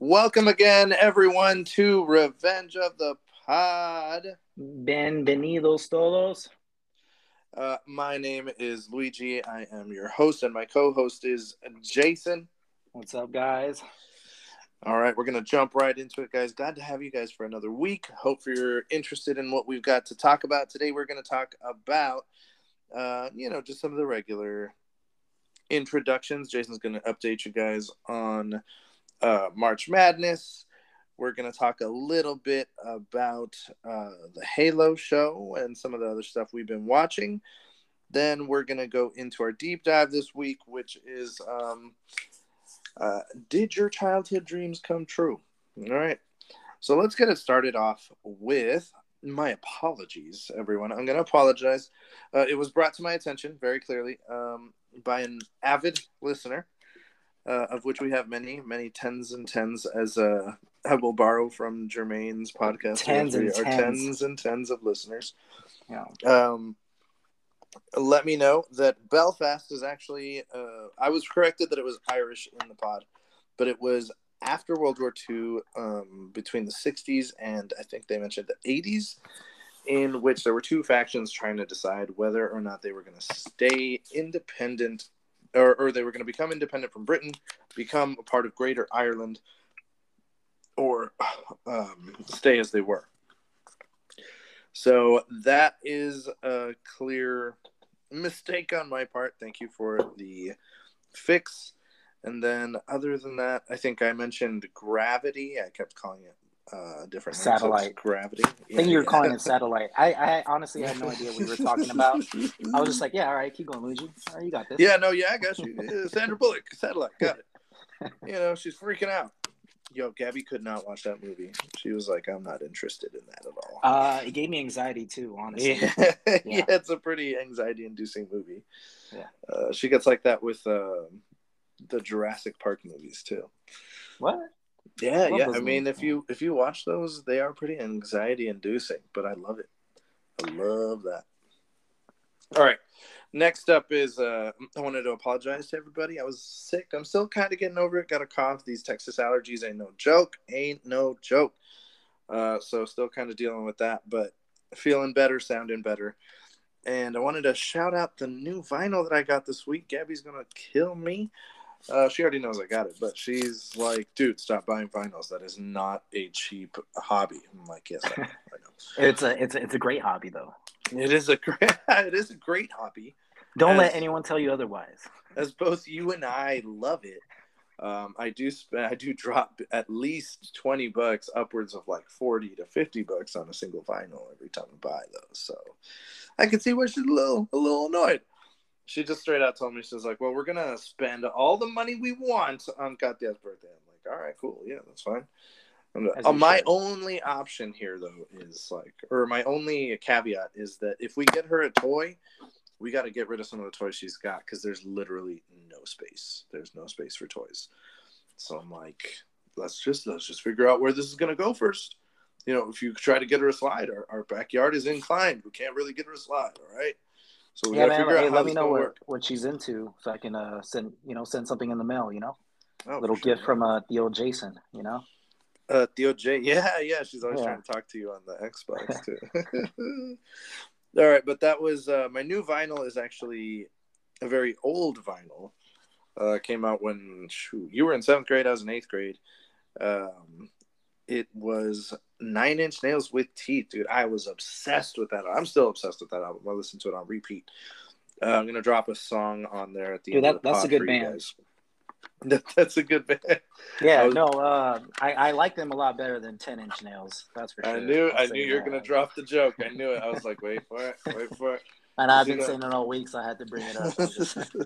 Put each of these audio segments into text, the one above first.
Welcome again, everyone, to Revenge of the Pod. Bienvenidos todos. Uh, my name is Luigi. I am your host, and my co host is Jason. What's up, guys? All right, we're going to jump right into it, guys. Glad to have you guys for another week. Hope you're interested in what we've got to talk about. Today, we're going to talk about, uh, you know, just some of the regular introductions. Jason's going to update you guys on uh, March Madness. We're going to talk a little bit about uh, the Halo show and some of the other stuff we've been watching. Then we're going to go into our deep dive this week, which is um, uh, Did your childhood dreams come true? All right. So let's get it started off with my apologies, everyone. I'm going to apologize. Uh, it was brought to my attention very clearly um, by an avid listener, uh, of which we have many, many tens and tens, as uh, I will borrow from Jermaine's podcast. Tens and we are tens. tens and tens of listeners. Yeah. Um, let me know that Belfast is actually. Uh, I was corrected that it was Irish in the pod, but it was after World War II, um, between the 60s and I think they mentioned the 80s, in which there were two factions trying to decide whether or not they were going to stay independent or, or they were going to become independent from Britain, become a part of Greater Ireland, or um, stay as they were. So that is a clear mistake on my part. Thank you for the fix. And then, other than that, I think I mentioned gravity. I kept calling it uh, different names, so it's Satellite. gravity. I think you were Yeah. calling it satellite. I, I honestly had no idea what you were talking about. I was just like, yeah, all right, keep going, Luigi. All right, you got this. Yeah, no, yeah, I got you. Sandra Bullock, satellite, got it. You know, she's freaking out. Yo, Gabby could not watch that movie. She was like, "I'm not interested in that at all." Uh, it gave me anxiety too, honestly. yeah, yeah, it's a pretty anxiety-inducing movie. Yeah. uh, she gets like that with um the Jurassic Park movies too. What? Yeah, yeah. I mean, if you if you watch those, they are pretty anxiety-inducing, but I love it. I love that. All right. Next up is uh, I wanted to apologize to everybody. I was sick. I'm still kind of getting over it. Got a cough. These Texas allergies ain't no joke. Ain't no joke. Uh, so still kind of dealing with that, but feeling better, sounding better. And I wanted to shout out the new vinyl that I got this week. Gabby's gonna kill me. Uh, she already knows I got it, but she's like, "Dude, stop buying vinyls. That is not a cheap hobby." I'm like, "Yes, I know." I know. It's a it's a, it's a great hobby though. It is a great, it is a great hobby. Don't As- let anyone tell you otherwise. As both you and I love it, um, I do spend, I do drop at least twenty bucks, upwards of like forty to fifty bucks on a single vinyl every time I buy those. So I can see where she's a little, a little annoyed. She just straight out told me she's like, "Well, we're gonna spend all the money we want on Katya's birthday." I'm like, "All right, cool, yeah, that's fine." Uh, my should. only option here, though, is like, or my only caveat is that if we get her a toy, we got to get rid of some of the toys she's got because there's literally no space. There's no space for toys. So I'm like, let's just let's just figure out where this is gonna go first. You know, if you try to get her a slide, our, our backyard is inclined. We can't really get her a slide. All right. So we Yeah, gotta man. figure Hey, out how let me know what, work. what she's into so I can uh send you know send something in the mail. You know, Oh, little sure, gift from uh the old Jason. You know. Uh, Theo J. Yeah, yeah. She's always Yeah. trying to talk to you on the Xbox too. All right, but that was uh, my new vinyl. Is actually a very old vinyl. Uh, came out when shoot, you were in seventh grade. I was in eighth grade. Um, it was Nine Inch Nails with Teeth, dude. I was obsessed with that. I'm still obsessed with that album. I listen to it on repeat. Uh, I'm gonna drop a song on there at the Dude, end. that- the that's a good band. That, that's a good band. Yeah, was- no, uh, I, I like them a lot better than Ten Inch Nails. That's for sure. I knew I knew you were gonna drop the joke. I knew it. I was like, wait for it, wait for it. And I've been saying it all week, so I had to bring it up. Just-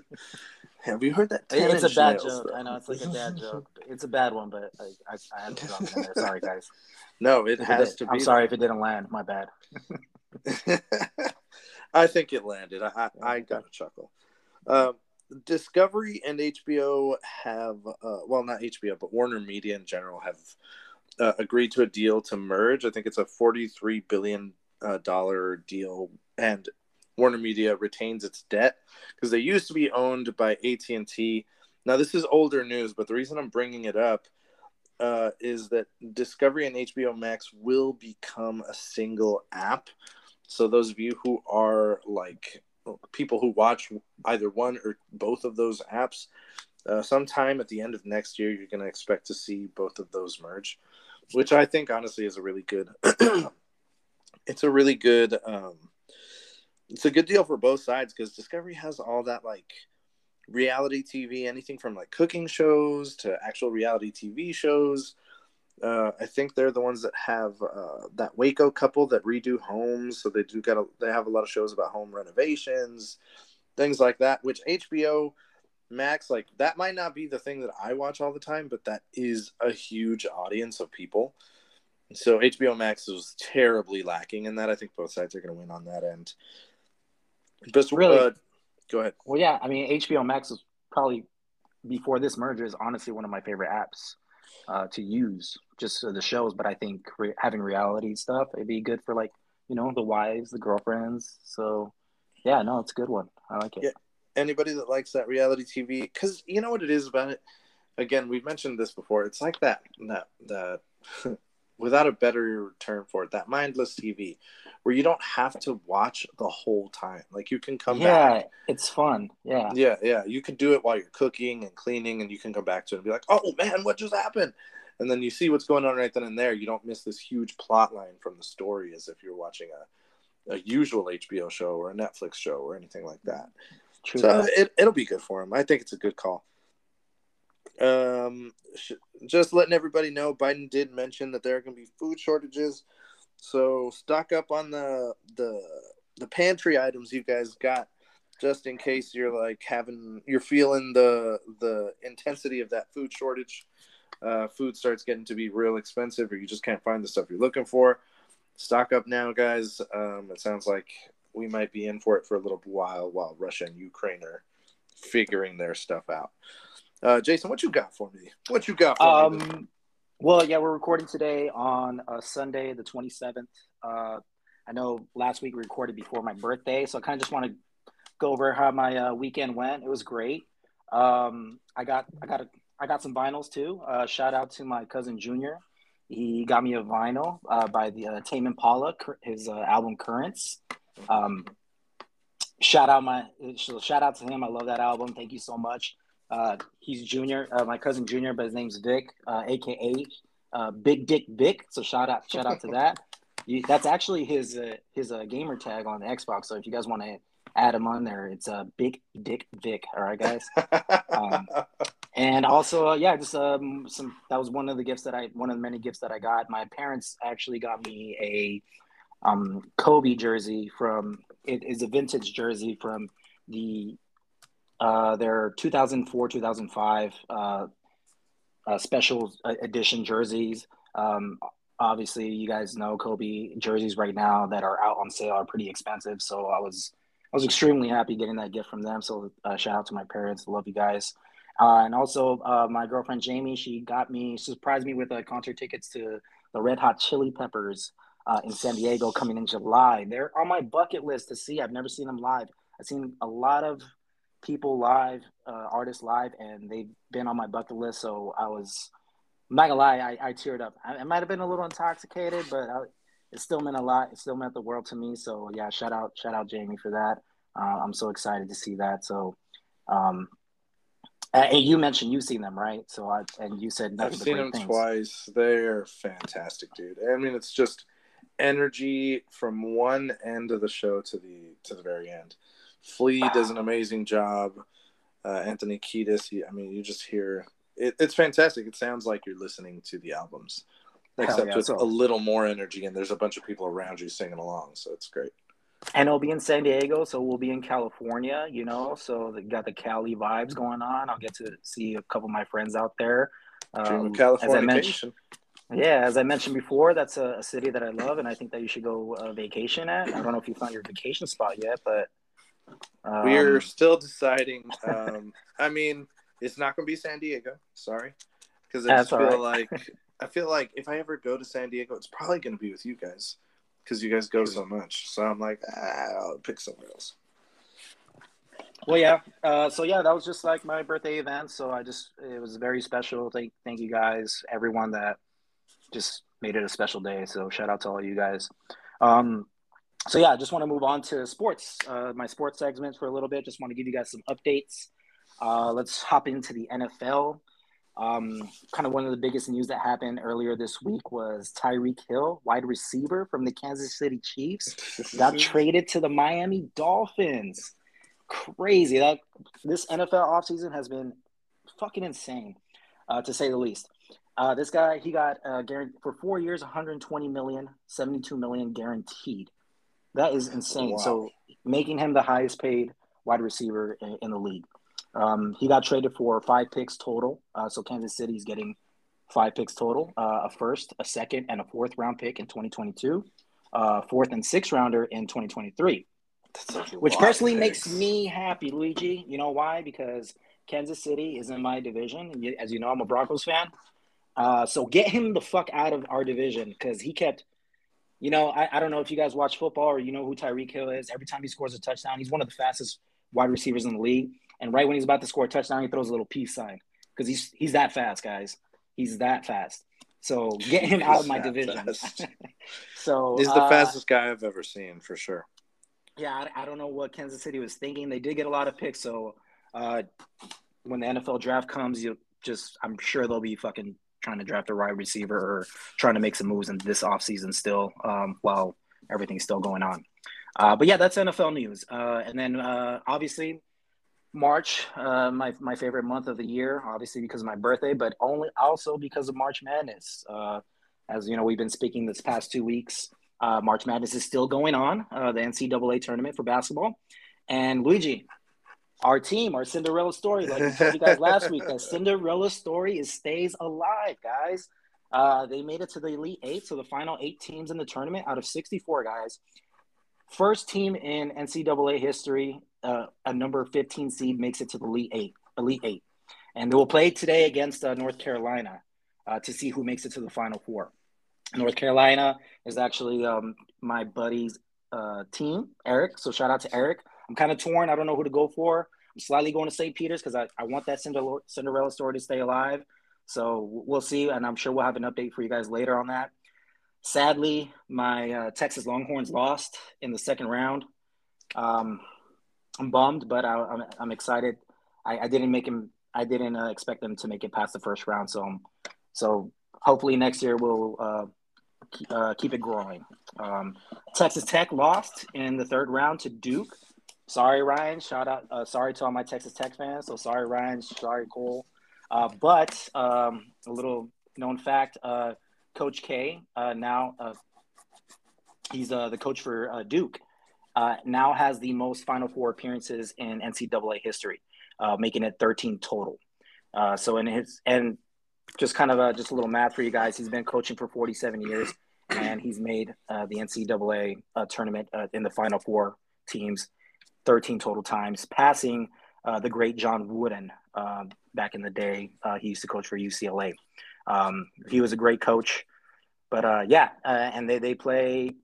Have you heard that? It's a bad nails, joke. though? I know it's like a bad joke. It's a bad one, but I, I, I had to drop it in there. Sorry, guys. No, it it has did- to be. I'm sorry if it didn't land. My bad. I think it landed. I I, got a chuckle. Um, Discovery and HBO have, uh, well, not HBO, but Warner Media in general have uh, agreed to a deal to merge. I think it's a forty-three billion uh, deal, and Warner Media retains its debt because they used to be owned by AT and T. Now this is older news, but the reason I'm bringing it up uh, is that Discovery and HBO Max will become a single app. So those of you who are like people who watch either one or both of those apps, uh, sometime at the end of next year, you're going to expect to see both of those merge, which I think honestly is a really good. it's a really good. Um, it's a good deal for both sides because Discovery has all that like reality TV, anything from like cooking shows to actual reality TV shows. Uh, I think they're the ones that have uh, that Waco couple that redo homes, so they do got a, they have a lot of shows about home renovations, things like that. Which HBO Max, like that, might not be the thing that I watch all the time, but that is a huge audience of people. So HBO Max was terribly lacking in that. I think both sides are going to win on that end. But really, uh, Go ahead. Well, yeah, I mean, HBO Max is probably before this merger is honestly one of my favorite apps uh, to use just the shows. But I think re- having reality stuff it'd be good for like you know the wives, the girlfriends. So yeah, no, it's a good one. I like it. Yeah, anybody that likes that reality TV, because you know what it is about it. Again, we've mentioned this before. It's like that that that without a better term for it, that mindless TV where you don't have to watch the whole time. Like you can come yeah, back. it's fun. Yeah. Yeah, yeah. You can do it while you're cooking and cleaning and you can come back to it and be like, oh man, what just happened? And then you see what's going on right then and there. You don't miss this huge plot line from the story as if you're watching a, a usual HBO show or a Netflix show or anything like that. True. So it, it'll be good for him. I think it's a good call. Um, just letting everybody know, Biden did mention that there are going to be food shortages so stock up on the the the pantry items you guys got just in case you're like having you're feeling the the intensity of that food shortage. Uh, food starts getting to be real expensive, or you just can't find the stuff you're looking for. Stock up now, guys. Um, it sounds like we might be in for it for a little while while Russia and Ukraine are figuring their stuff out. Uh, Jason, what you got for me? What you got for um, me? Well, yeah, we're recording today on Sunday, the 27th. Uh, I know last week we recorded before my birthday, so I kind of just want to go over how my uh, weekend went. It was great. Um, I got I got a, I got some vinyls too. Uh, shout out to my cousin Junior. He got me a vinyl uh, by the uh, Tame Impala, his uh, album Currents. Um, shout out my shout out to him. I love that album. Thank you so much. Uh, he's Junior, uh, my cousin Junior, but his name's Vic, uh, aka uh, Big Dick Vic. So shout out, shout out to that. that's actually his uh, his uh, gamer tag on the Xbox. So if you guys want to add him on there, it's uh, Big Dick Vic. All right, guys. um, and also, yeah, just um, some. That was one of the gifts that I, one of the many gifts that I got. My parents actually got me a um, Kobe jersey from. It is a vintage jersey from the uh, they're 2004, 2005 uh, uh, special edition jerseys. Um, obviously, you guys know Kobe jerseys right now that are out on sale are pretty expensive. So I was I was extremely happy getting that gift from them. So uh, shout out to my parents. Love you guys. Uh, and also, my girlfriend Jamie, she got me, surprised me with concert tickets to the Red Hot Chili Peppers in San Diego coming in July. They're on my bucket list to see. I've never seen them live. I've seen a lot of people live, uh, artists live, and they've been on my bucket list. So I was, I'm not gonna lie, I, I teared up. I, I might have been a little intoxicated, but I, it still meant a lot. It still meant the world to me. So yeah, shout out, shout out Jamie for that. Uh, I'm so excited to see that. So, um, and you mentioned you've seen them, right? So I and you said I've seen them things. twice. They're fantastic, dude. I mean, it's just energy from one end of the show to the to the very end. Flea does an amazing job. Uh, Anthony Kiedis, he, I mean, you just hear it, it's fantastic. It sounds like you're listening to the albums, except yeah, with so. a little more energy, and there's a bunch of people around you singing along, so it's great. And it'll be in San Diego, so we'll be in California, you know. So they got the Cali vibes going on. I'll get to see a couple of my friends out there. Um, California. As I mentioned, yeah, as I mentioned before, that's a, a, city that I love, and I think that you should go uh, vacation at. I don't know if you found your vacation spot yet, but um, We're still deciding. Um, I mean, it's not going to be San Diego. Sorry, because I just feel right. like I feel like if I ever go to San Diego, it's probably going to be with you guys because you guys go so much. So I'm like, ah, I'll pick somewhere else. Well, yeah. Uh, so yeah, that was just like my birthday event. So I just it was very special. Thank thank you guys, everyone that just made it a special day. So shout out to all you guys. Um, so yeah, I just want to move on to sports. Uh, my sports segments for a little bit. Just want to give you guys some updates. Uh, let's hop into the NFL. Um, kind of one of the biggest news that happened earlier this week was Tyreek Hill, wide receiver from the Kansas City Chiefs, got traded to the Miami Dolphins. Crazy that this NFL offseason has been fucking insane, uh, to say the least. Uh, this guy, he got uh, guaranteed for four years, 120 million, 72 million guaranteed. That is insane. Wow. So making him the highest paid wide receiver in, in the league. Um, he got traded for five picks total. Uh, so Kansas City is getting five picks total: uh, a first, a second, and a fourth round pick in 2022, uh, fourth and sixth rounder in 2023. Which personally makes me happy, Luigi. You know why? Because Kansas City is in my division. As you know, I'm a Broncos fan. Uh, so get him the fuck out of our division because he kept, you know, I, I don't know if you guys watch football or you know who Tyreek Hill is. Every time he scores a touchdown, he's one of the fastest wide receivers in the league. And right when he's about to score a touchdown, he throws a little peace sign because he's he's that fast, guys. He's that fast. So get him out of my division. so he's the uh, fastest guy I've ever seen for sure. Yeah, I, I, don't know what Kansas City was thinking. They did get a lot of picks, so uh, when the NFL draft comes, you just I'm sure they'll be fucking trying to draft a wide receiver or trying to make some moves in this offseason still um, while everything's still going on. Uh, but yeah, that's NFL news. Uh, and then uh, obviously March, uh, my my favorite month of the year, obviously because of my birthday, but only also because of March Madness. Uh, as you know, we've been speaking this past two weeks. Uh, March Madness is still going on, the NCAA tournament for basketball. And Luigi, our team, our Cinderella story, like we told you guys last week, the Cinderella story is stays alive, guys. Uh, they made it to the Elite Eight, so the final eight teams in the tournament out of 64 guys. First team in NCAA history uh, a number 15 seed makes it to the Elite Eight. Elite Eight, and they will play today against uh, North Carolina uh, to see who makes it to the Final Four. North Carolina is actually um, my buddy's uh, team, Eric. So shout out to Eric. I'm kind of torn. I don't know who to go for. I'm slightly going to St. Peter's because I, I want that Cinderella, Cinderella story to stay alive. So we'll see, and I'm sure we'll have an update for you guys later on that. Sadly, my uh, Texas Longhorns lost in the second round. Um, I'm bummed, but I, am I'm, I'm excited. I, I didn't make him. I didn't uh, expect them to make it past the first round. So, um, so hopefully next year we'll uh, keep, uh, keep it growing. Um, Texas Tech lost in the third round to Duke. Sorry, Ryan. Shout out. Uh, sorry to all my Texas Tech fans. So sorry, Ryan. Sorry, Cole. Uh, but um, a little known fact: uh, Coach K uh, now uh, he's uh, the coach for Duke now has the most Final Four appearances in NCAA history, making it 13 total. So in his and just kind of a, just a little math for you guys, he's been coaching for 47 years, and he's made the NCAA tournament in the Final Four teams 13 total times, passing the great John Wooden back in the day. he used to coach for UCLA. Um, he was a great coach, but yeah, and they they play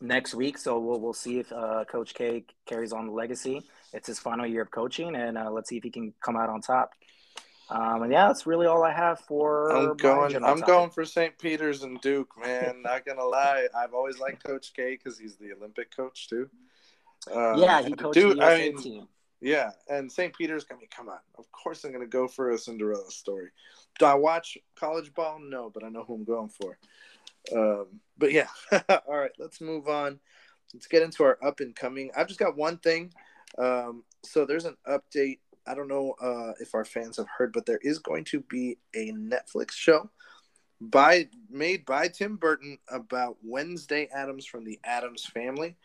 next week. So we'll we'll see if uh, Coach K carries on the legacy. It's his final year of coaching, and uh, let's see if he can come out on top. Um, and yeah, that's really all I have for. I'm going. I'm topic. going for St. Peter's and Duke, man. Not gonna lie, I've always liked Coach K because he's the Olympic coach too. Uh, yeah, he coached Duke, the USA I mean, team. Yeah, and St. Peter's. I mean, come on. Of course, I'm gonna go for a Cinderella story. Do I watch college ball? No, but I know who I'm going for. Um, but yeah, all right, let's move on. Let's get into our up and coming. I've just got one thing. Um, so there's an update. I don't know uh, if our fans have heard, but there is going to be a Netflix show by made by Tim Burton about Wednesday Addams from the Addams family.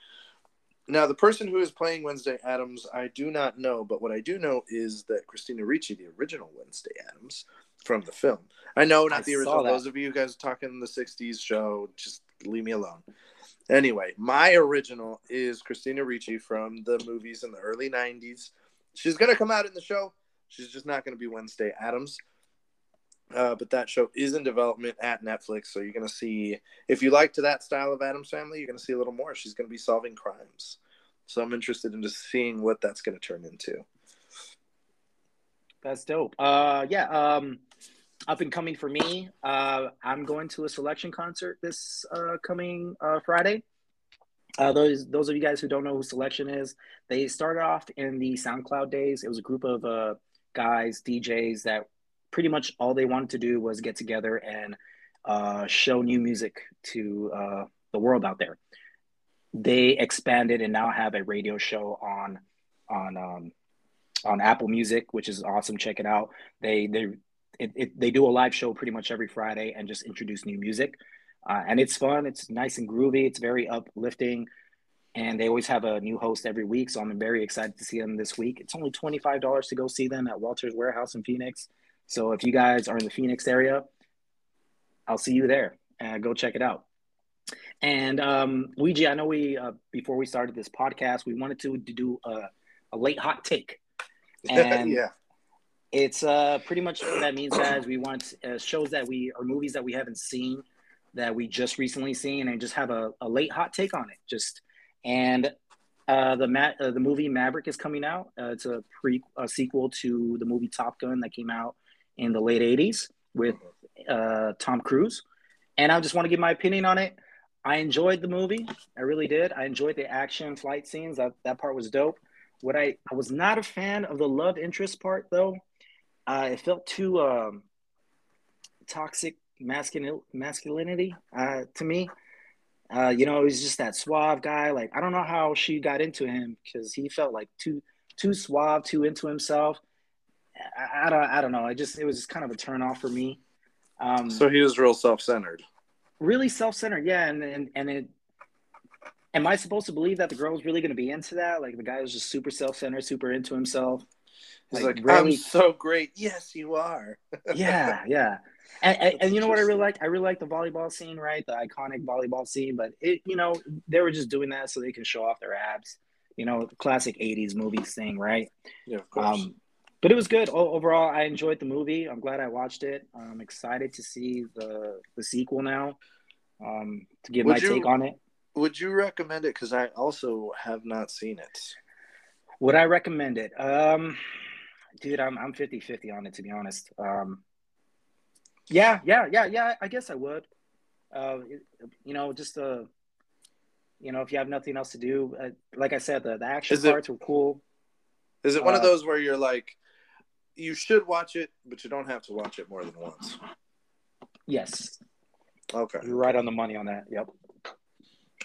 Now, the person who is playing Wednesday Addams, I do not know, but what I do know is that Christina Ricci, the original Wednesday Addams from the film. I know, not I the original. Those of you guys talking the '60s show, just leave me alone. Anyway, my original is Christina Ricci from the movies in the early '90s. She's gonna come out in the show. She's just not gonna be Wednesday Addams. Uh, but that show is in development at Netflix, so you're gonna see if you like to that style of Addams Family, you're gonna see a little more. She's gonna be solving crimes. So I'm interested in just seeing what that's going to turn into. That's dope. Uh, yeah. Um, up and coming for me. Uh, I'm going to a Selected concert this uh, coming uh, Friday. Uh, those those of you guys who don't know who Selected is, they started off in the SoundCloud days. It was a group of uh, guys, DJs that pretty much all they wanted to do was get together and uh, show new music to uh, the world out there. They expanded and now have a radio show on on um, on Apple Music, which is awesome. Check it out. They they it, it, they do a live show pretty much every Friday and just introduce new music. Uh, and it's fun. It's nice and groovy. It's very uplifting. And they always have a new host every week. So I'm very excited to see them this week. It's only $25 to go see them at Walter's Warehouse in Phoenix. So if you guys are in the Phoenix area, I'll see you there. Uh, go check it out. And um, Luigi, I know we, uh, before we started this podcast, we wanted to, to do a, a late hot take. And yeah it's uh, pretty much what that means guys we want uh, shows that we or movies that we haven't seen that we just recently seen and just have a, a late hot take on it just and uh, the Ma- uh, the movie Maverick is coming out. Uh, it's a pre a sequel to the movie Top Gun that came out in the late '80s with uh, Tom Cruise, and I just want to give my opinion on it. I enjoyed the movie, I really did. I enjoyed the action flight scenes. That that part was dope. What I I was not a fan of the love interest part though. Uh, it felt too um, toxic masculine masculinity uh, to me. Uh, you know, he's just that suave guy. Like I don't know how she got into him because he felt like too too suave, too into himself. I, I, don't I don't know. I just it was just kind of a turn off for me. Um, so he was real self centered. Really self centered, yeah. And and and it. Am I supposed to believe that the girl was really going to be into that? Like the guy was just super self centered, super into himself. He's like, like really... I'm so great. Yes, you are. yeah, yeah. And, and, and, you know what I really like? I really like the volleyball scene, right? The iconic volleyball scene. But it, you know, they were just doing that so they can show off their abs. You know, classic '80s movies thing, right? Yeah, of course. Um, but it was good overall. I enjoyed the movie. I'm glad I watched it. I'm excited to see the the sequel now. Um, to give would my you, take on it. Would you recommend it? Because I also have not seen it. Would I recommend it? Um, dude, I'm I'm 50 50 on it to be honest. Um, yeah, yeah, yeah, yeah. I guess I would. Uh, you know, just uh, you know, if you have nothing else to do, uh, like I said, the, the action is parts it, were cool. Is it one uh, of those where you're like, you should watch it, but you don't have to watch it more than once? Yes. Okay. You're right on the money on that. Yep.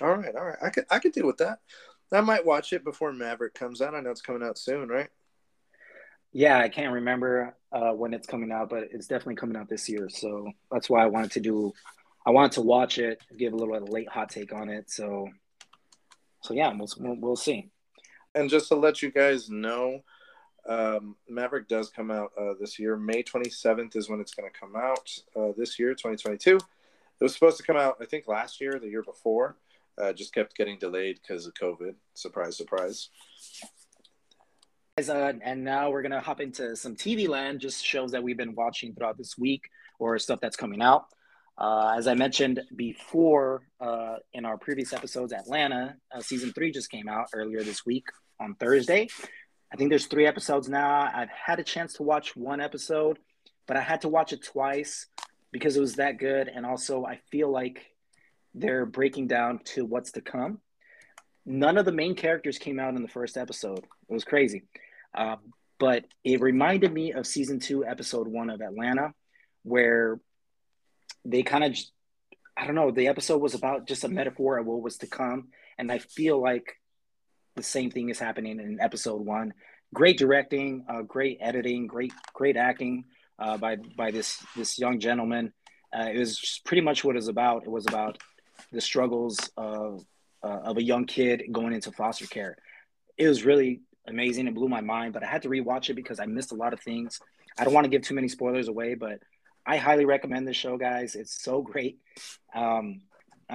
All right, all right. I could I could deal with that. I might watch it before Maverick comes out. I know it's coming out soon, right? Yeah, I can't remember uh, when it's coming out, but it's definitely coming out this year. So that's why I wanted to do. I wanted to watch it, give a little late hot take on it. So, so yeah, we'll we'll, see. And just to let you guys know, um, Maverick does come out uh, this year. May 27th is when it's going to come out uh, this year, 2022. It was supposed to come out, I think, last year, the year before. Uh, just kept getting delayed because of COVID. Surprise, surprise. Uh, and now we're gonna hop into some TV land, just shows that we've been watching throughout this week or stuff that's coming out. Uh, as I mentioned before uh, in our previous episodes, Atlanta season three just came out earlier this week on Thursday. I think there's three episodes now. I've had a chance to watch one episode, but I had to watch it twice because it was that good. And also, I feel like they're breaking down to what's to come. None of the main characters came out in the first episode. It was crazy. Uh, but it reminded me of season two, episode one of Atlanta, where they kind of, I don't know, the episode was about just a metaphor of what was to come. And I feel like the same thing is happening in episode one. Great directing, uh, great editing, great great acting uh, by by this this young gentleman. Uh, it was pretty much what it was about. It was about the struggles of uh, of a young kid going into foster care. It was really amazing. It blew my mind, but I had to rewatch it because I missed a lot of things. I don't want to give too many spoilers away, but I highly recommend this show, guys. It's so great. Um,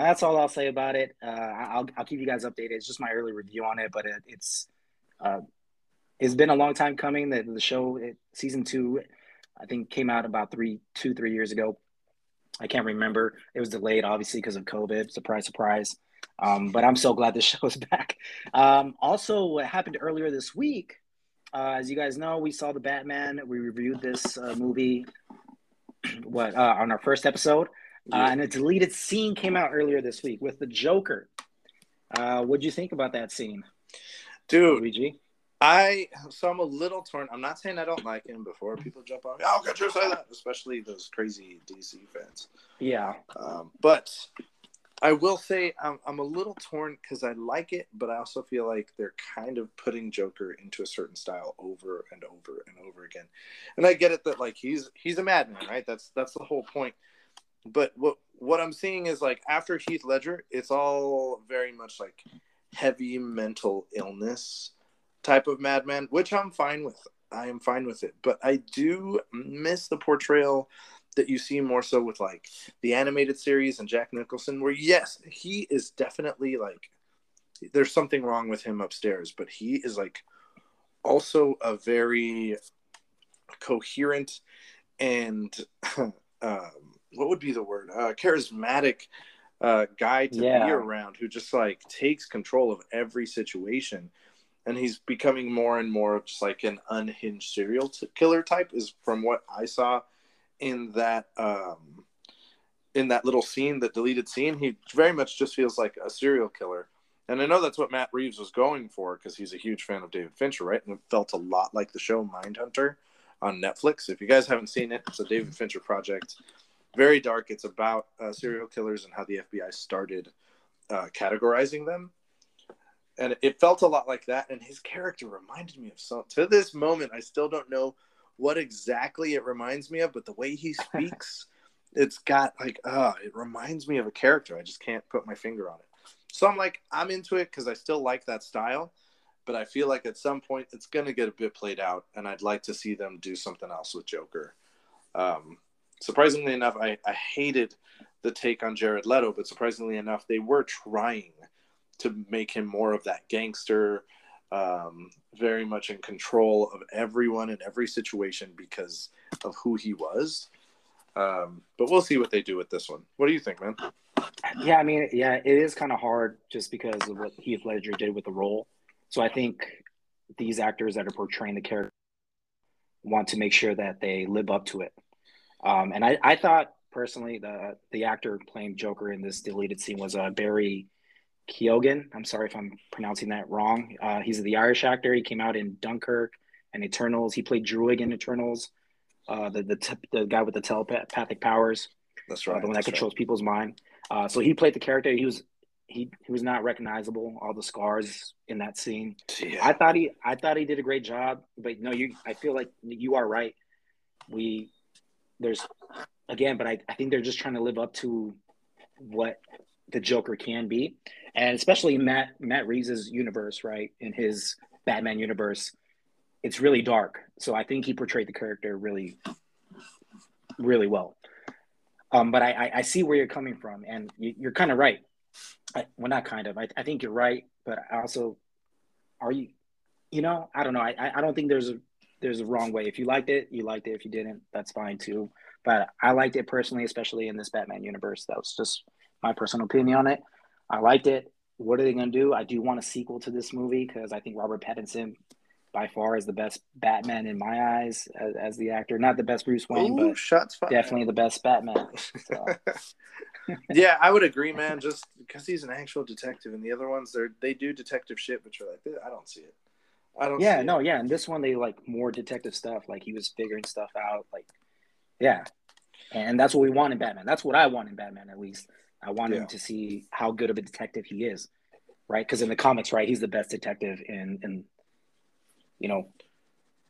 that's all I'll say about it. Uh, I'll, I'll keep you guys updated. It's just my early review on it, but it, it's uh, it's been a long time coming. The, the show it, season two, I think, came out about three, two, three years ago. I can't remember. It was delayed, obviously, because of COVID. Surprise, surprise. Um, but I'm so glad the show is back. Um, also, what happened earlier this week, uh, as you guys know, we saw the Batman. We reviewed this uh, movie what uh, on our first episode, uh, and a deleted scene came out earlier this week with the Joker. Uh, what do you think about that scene, dude? Luigi? I so I'm a little torn. I'm not saying I don't like him. Before people jump on me, I'll get you say that, especially those crazy DC fans. Yeah, um, but I will say I'm, I'm a little torn because I like it, but I also feel like they're kind of putting Joker into a certain style over and over and over again. And I get it that like he's he's a madman, right? That's that's the whole point. But what what I'm seeing is like after Heath Ledger, it's all very much like heavy mental illness type of madman, which I'm fine with. I am fine with it, but I do miss the portrayal that you see more so with like the animated series and Jack Nicholson, where yes, he is definitely like there's something wrong with him upstairs, but he is like also a very coherent and um, what would be the word? Uh, charismatic uh, guy to yeah. be around who just like takes control of every situation. And he's becoming more and more just like an unhinged serial killer type is from what i saw in that um in that little scene that deleted scene. He very much just feels like a serial killer. And i know that's what matt reeves was going for because he's a huge fan of david fincher right? And it felt a lot like the show mindhunter on netflix. If you guys haven't seen it it's a david fincher project very dark. It's about uh, serial killers and how the fbi started uh, categorizing them. And it felt a lot like that. And his character reminded me of some to this moment i still don't know what exactly it reminds me of but the way he speaks it's got like uh it reminds me of a character. I just can't put my finger on it. So i'm like i'm into it because i still like that style but i feel like at some point it's going to get a bit played out and i'd like to see them do something else with joker. Um surprisingly enough i, I hated the take on jared leto but surprisingly enough they were trying to make him more of that gangster, um, very much in control of everyone in every situation because of who he was. Um, but we'll see what they do with this one. What do you think, man? Yeah, I mean, yeah, it is kind of hard just because of what Heath Ledger did with the role. So I think these actors that are portraying the character want to make sure that they live up to it. Um, and I, I thought personally the the actor playing Joker in this deleted scene was uh, Barry Keoghan. I'm sorry if I'm pronouncing that wrong. Uh, he's the Irish actor. He came out in Dunkirk and Eternals. He played Druig in Eternals, uh, the the, the guy with the telepathic powers. That's right. Uh, the one that controls right. people's mind. Uh, so he played the character. He was he he was not recognizable. All the scars in that scene. Yeah. I thought he I thought he did a great job. But no, you I feel like you are right. We there's again, but I, I think they're just trying to live up to what the Joker can be and especially Matt Matt Reeves' universe, right? In his Batman universe, it's really dark. So I think he portrayed the character really, really well. Um, but I, I, I see where you're coming from, and you, are kind of right. I, well, not kind of. I, I think you're right, but I also, are you? You know, I don't know. I, I don't think there's a there's a wrong way. If you liked it, you liked it. If you didn't, that's fine too. But I liked it personally, especially in this Batman universe. That was just my personal opinion on it. I liked it. What are they going to do? I do want a sequel to this movie because I think Robert Pattinson, by far, is the best Batman in my eyes as, as the actor. Not the best Bruce Wayne, Ooh, but definitely the best Batman. So. yeah, I would agree, man. Just because he's an actual detective, and the other ones, they they do detective shit, but you're like, I don't see it. I don't. Yeah, no, it. yeah. And this one, they like more detective stuff. Like he was figuring stuff out. Like, yeah, and that's what we want in Batman. That's what I want in Batman, at least. I want yeah. him to see how good of a detective he is, right? Because in the comics, right, he's the best detective in, in you know,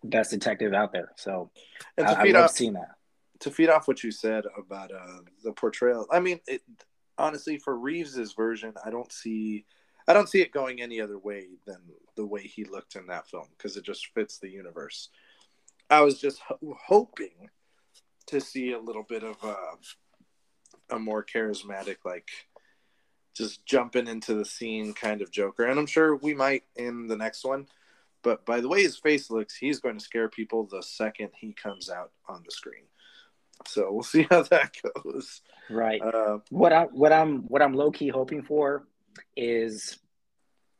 best detective out there. So and to I, feed I love off, seeing that. To feed off what you said about uh, the portrayal, I mean, it, honestly, for Reeves's version, I don't see, I don't see it going any other way than the way he looked in that film because it just fits the universe. I was just ho- hoping to see a little bit of uh, a more charismatic, like just jumping into the scene kind of Joker. And I'm sure we might in the next one. But by the way his face looks, he's going to scare people the second he comes out on the screen. So we'll see how that goes. Right. Uh, what I what I'm what I'm low key hoping for is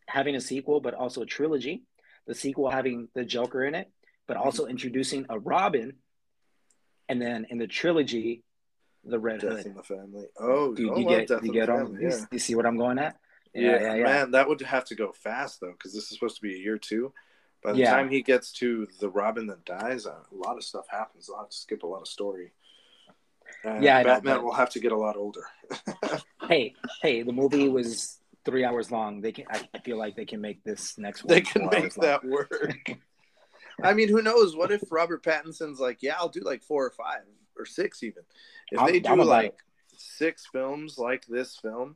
having a sequel, but also a trilogy. The sequel having the Joker in it, but also introducing a Robin, and then in the trilogy, the Red Death Hood. in the family. Oh, you, oh, get Death you get on? family, You, yeah. you see what I'm going at? Yeah, yeah, yeah, yeah. man, that would have to go fast though, because this is supposed to be a year two. By the Yeah. time he gets to the Robin that dies, uh, a lot of stuff happens. I'll have to skip a lot of story. And Yeah, I know, Batman but- will have to get a lot older. Hey, hey, the movie was three hours long. They can. I, I feel like they can make this next one. they can make hours long. that work. I mean, who knows? What if Robert Pattinson's like, yeah, I'll do like four or five or six even. If I'm- they do like it. six films like this film,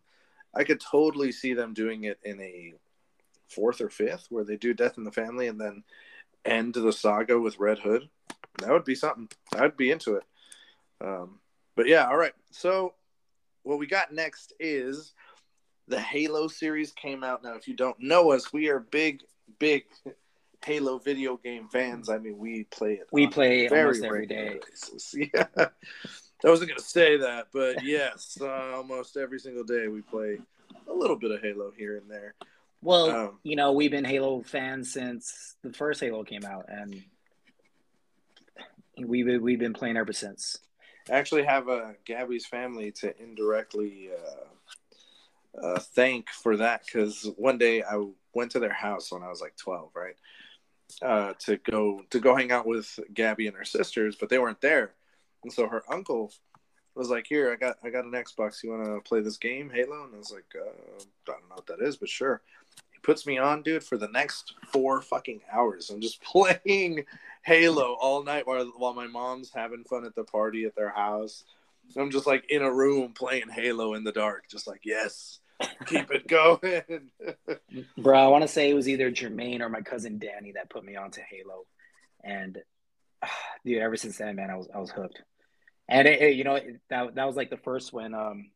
I could totally see them doing it in a fourth or fifth where they do Death in the Family and then end the saga with Red Hood. That would be something. I'd be into it. Um, but yeah, all right. So what we got next is the Halo series came out. Now, if you don't know us, we are big, big Halo video game fans. I mean, we play it. We play a almost every day. basis. Yeah. I wasn't going to say that, but yes, uh, almost every single day we play a little bit of Halo here and there. Well, Um, you know, we've been Halo fans since the first Halo came out, and we've we've been playing ever since. I actually have uh, Gabby's family to indirectly uh, uh, thank for that because one day I went to their house when I was like 12, right? Uh, to go to go hang out with Gabby and her sisters, but they weren't there, and so her uncle was like, "Here, I got I got an Xbox. You want to play this game, Halo?" And I was like, uh, "I don't know what that is, but sure." He puts me on, dude, for the next four fucking hours. I'm just playing Halo all night while while my mom's having fun at the party at their house. I'm just like in a room playing Halo in the dark, just like yes, keep it going. Bro, I want to say it was either Jermaine or my cousin Danny that put me onto Halo, and dude, ever since then, man, I was I was hooked. And it, it- you know it- that that was like the first when um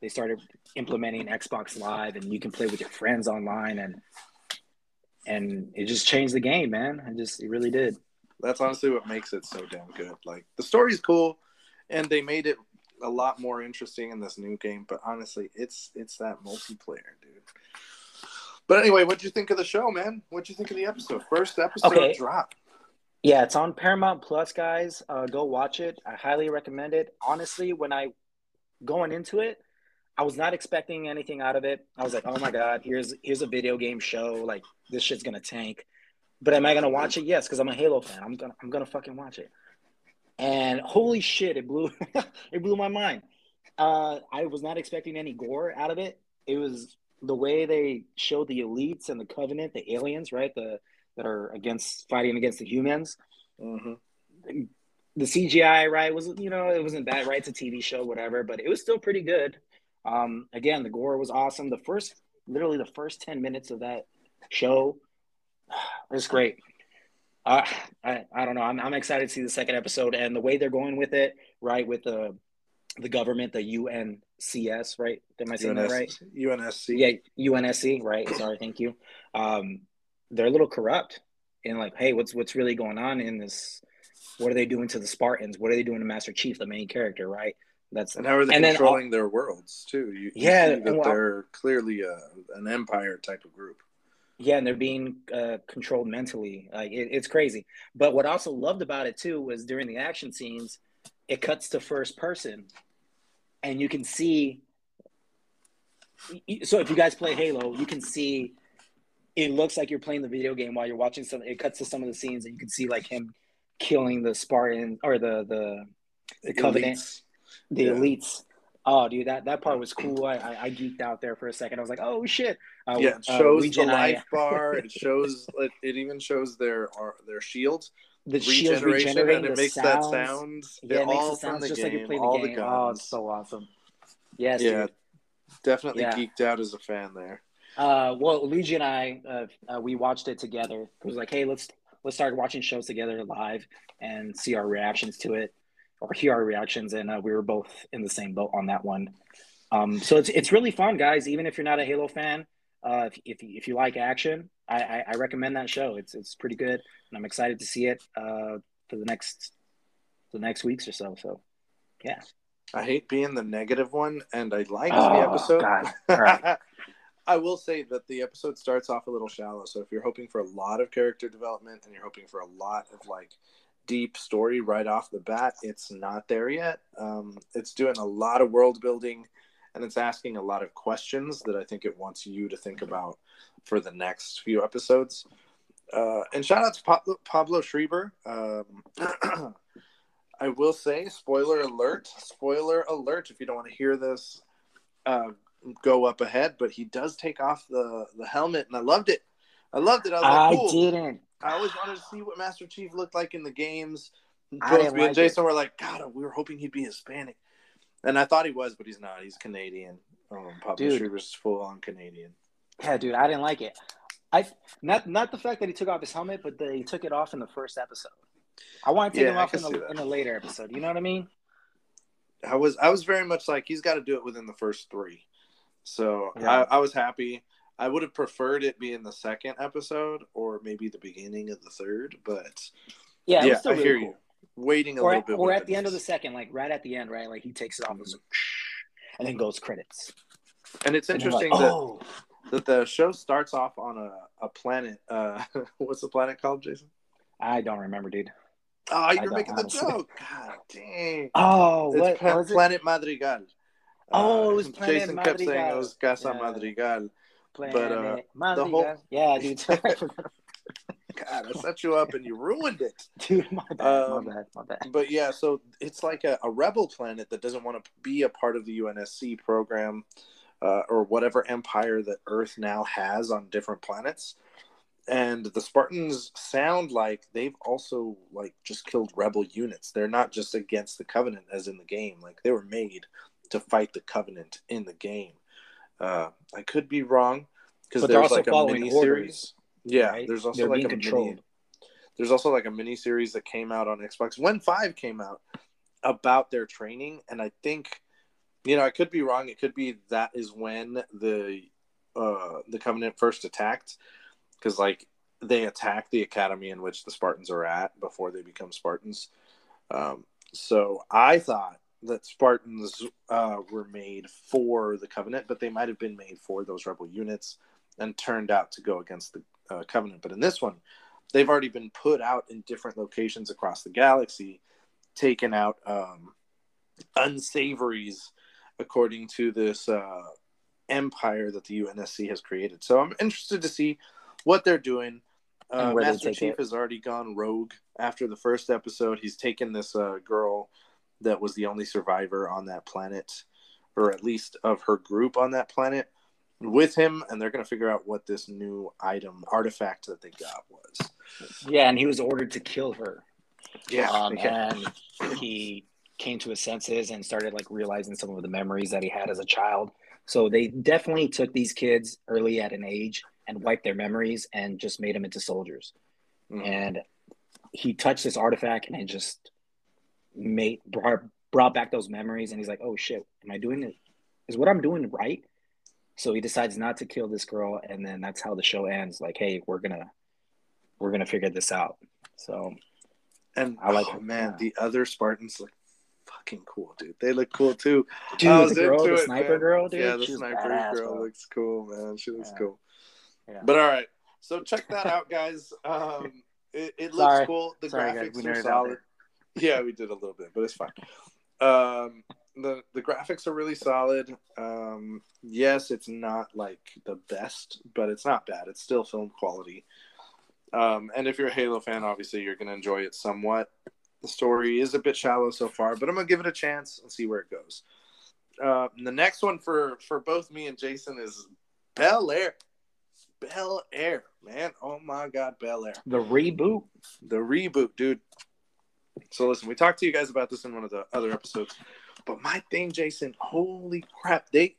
they started implementing Xbox Live, and you can play with your friends online, and and it just changed the game, man. It just it really did. That's honestly what makes it so damn good. Like the story's cool, and they made it a lot more interesting in this new game. But honestly, it's it's that multiplayer, dude. But anyway, what'd you think of the show, man? What'd you think of the episode? First episode Okay. drop. Yeah, it's on Paramount Plus, guys. Uh, go watch it. I highly recommend it. Honestly, when I going into it, I was not expecting anything out of it. I was like, "Oh my god, here's here's a video game show. Like this shit's gonna tank." But am I gonna watch it? Yes, because I'm a Halo fan. I'm gonna I'm gonna fucking watch it. And holy shit, it blew it blew my mind. Uh, I was not expecting any gore out of it. It was the way they showed the elites and the Covenant, the aliens, right? The that are against fighting against the humans. hmm The CGI, right, was you know it wasn't bad, right? It's a TV show, whatever, but it was still pretty good. Um, again, the gore was awesome. The first, literally the first ten minutes of that show was great. Uh, I I don't know. I'm I'm excited to see the second episode and the way they're going with it, right? With the the government, the UNCS, right? Am I saying that right? UNSC. Yeah, UNSC, right? Sorry, thank you. Um, they're a little corrupt and like, hey, what's what's really going on in this? What are they doing to the Spartans? What are they doing to Master Chief, the main character, right? That's And how are they controlling their worlds too? You, Yeah, that well- they're clearly uh, an empire type of group. Yeah, and they're being uh, controlled mentally. Like it, it's crazy. But what I also loved about it too was during the action scenes, it cuts to first person, and you can see. So if you guys play Halo, you can see. It looks like you're playing the video game while you're watching some. It cuts to some of the scenes, and you can see like him killing the Spartan or the the the Covenant, Elites. the Yeah. elites. Oh, dude, that, that part was cool. I, I I geeked out there for a second. I was like, oh shit. Uh, Yeah, it uh, shows Luigi the I- life bar. It shows. It, it even shows their ar- their shield the shields regeneration, and it makes sounds. that sound. Yeah, it makes all the sounds just game, like you play the game. the oh, it's so awesome. Yes, yeah, dude. definitely Yeah. geeked out as a fan there. Uh, well, Luigi and I, uh, uh, we watched it together. It was like, hey, let's let's start watching shows together live and see our reactions to it, or hear our reactions. And uh, we were both in the same boat on that one. Um, so it's it's really fun, guys. Even if you're not a Halo fan, uh, if if you, if you like action, I, I, I recommend that show. It's it's pretty good, and I'm excited to see it uh, for the next the next weeks or so. So, yeah. I hate being the negative one, and I liked the Oh, episode. God. Right. I will say that the episode starts off a little shallow. So if you're hoping for a lot of character development and you're hoping for a lot of like deep story right off the bat, it's not there yet. Um, it's doing a lot of world building and it's asking a lot of questions that I think it wants you to think about for the next few episodes. Uh, and shout out to Pablo, Pablo Schreiber. Um, I will say, spoiler alert, spoiler alert. If you don't want to hear this, uh, go up ahead. But he does take off the the helmet, and I loved it. I loved it. I, I like, cool. didn't. I always wanted to see what Master Chief looked like in the games. I didn't Crosby and like Jason were like, God, we were hoping he'd be Hispanic, and I thought he was, but he's not. He's Canadian. Um, Dude. Schreiber's full on Canadian. Yeah, dude, I didn't like it. I not not the fact that he took off his helmet, but that he took it off in the first episode. I want to take Yeah, him off in the in the later episode. You know what I mean? I was I was very much like he's got to do it within the first three. So Yeah. I, I was happy. I would have preferred it be in the second episode or maybe the beginning of the third, but Yeah, yeah, still I really hear cool. you. Waiting a Or, little at, bit. or at the end of the second, like right at the end, right? Like he takes it off, like, and then goes credits. and it's And like, interesting that, oh, that the show starts off on a, a planet. Uh, what's the planet called, Jason? I don't remember, dude. Oh, you're making the joke. God dang. Oh, It's what Pla- was it? Planet Madrigal. Oh, Uh, it was Planet Jason kept saying it was Casa Yeah. Madrigal. Planet but, uh, Madrigal. whole- Yeah, dude. God, I set you up and you ruined it. dude, my bad, Um, my bad, my bad. but yeah, so it's like a, a rebel planet that doesn't want to be a part of the UNSC program uh, or whatever empire that Earth now has on different planets. And the Spartans sound like they've also like just killed rebel units. They're not just against the Covenant as in the game. Like they were made to fight the Covenant in the game. Uh, I could be wrong because there's also like a mini series. Yeah, right? there's also They're like a mini there's also like a mini series that came out on Xbox when five came out about their training, and I think, you know, I could be wrong. It could be that is when the uh the Covenant first attacked, because like they attack the academy in which the Spartans are at before they become Spartans. Um, so I thought that Spartans uh, were made for the Covenant, but they might have been made for those rebel units and turned out to go against the uh, Covenant. But in this one, they've already been put out in different locations across the galaxy, taken out um, unsavories according to this uh, empire that the UNSC has created. So I'm interested to see what they're doing. Uh, Master Chief it. has already gone rogue after the first episode. He's taken this uh, girl that was the only survivor on that planet, or at least of her group on that planet, with him, and they're going to figure out what this new item artifact that they got was. Yeah, and he was ordered to kill her. Yeah, um, and he came to his senses and started like realizing some of the memories that he had as a child. So they definitely took these kids early at an age and wiped their memories and just made them into soldiers. Mhm. And he touched this artifact and it just made brought, brought back those memories. And he's like, "Oh shit, am I doing it? Is what I'm doing right?" So he decides not to kill this girl, and then that's how the show ends. Like, hey, we're gonna we're gonna figure this out. So And I like oh, man, yeah. the other Spartans look fucking cool, dude. They look cool too. Dude, I was the girl, into the it, sniper man. girl, dude. Yeah, the she's sniper badass, girl bro. looks cool, man. She looks Yeah. cool. Yeah. But all right, so check that out, guys. Um, it, it looks Sorry. cool. The Sorry, graphics We are solid. Yeah, we did a little bit, but it's fine. Um, the the graphics are really solid. Um, yes, it's not like the best, but it's not bad. It's still film quality. Um, and if you're a Halo fan, obviously you're going to enjoy it somewhat. The story is a bit shallow so far, but I'm gonna give it a chance and see where it goes. Uh, the next one for for both me and Jason is Bel Air. Bel Air, man. Oh my God, Bel Air. The reboot. The reboot, dude. So listen, we talked to you guys about this in one of the other episodes, but my thing, Jason, holy crap, they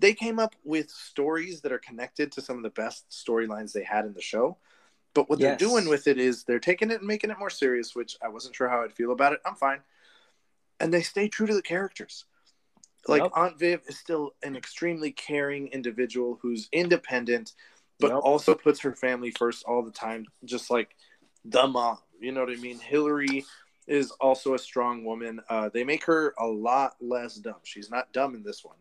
they came up with stories that are connected to some of the best storylines they had in the show. But what Yes. they're doing with it is they're taking it and making it more serious, which I wasn't sure how I'd feel about it. I'm fine. And they stay true to the characters. Like Yep. Aunt Viv is still an extremely caring individual who's independent, but Yep. also puts her family first all the time, just like the mom. You know what I mean? Hillary is also a strong woman. Uh, they make her a lot less dumb. She's not dumb in this one.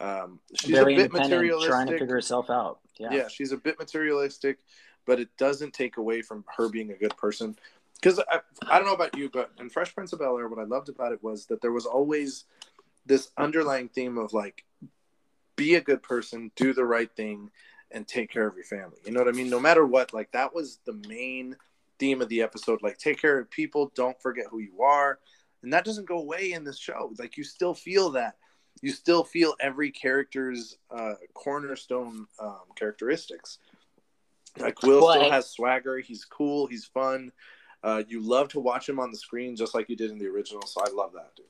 Um, she's Very a bit materialistic, trying to figure herself out. Yeah. yeah, she's a bit materialistic, but it doesn't take away from her being a good person. Because I, I don't know about you, but in Fresh Prince of Bel Air, what I loved about it was that there was always this underlying theme of like, be a good person, do the right thing, and take care of your family. You know what I mean? No matter what, like that was the main theme of the episode. Like, take care of people, don't forget who you are. And that doesn't go away in this show. Like, you still feel that. You still feel every character's uh, cornerstone um, characteristics. Like, Will well, still has swagger. He's cool. He's fun. Uh, you love to watch him on the screen just like you did in the original. So I love that, dude.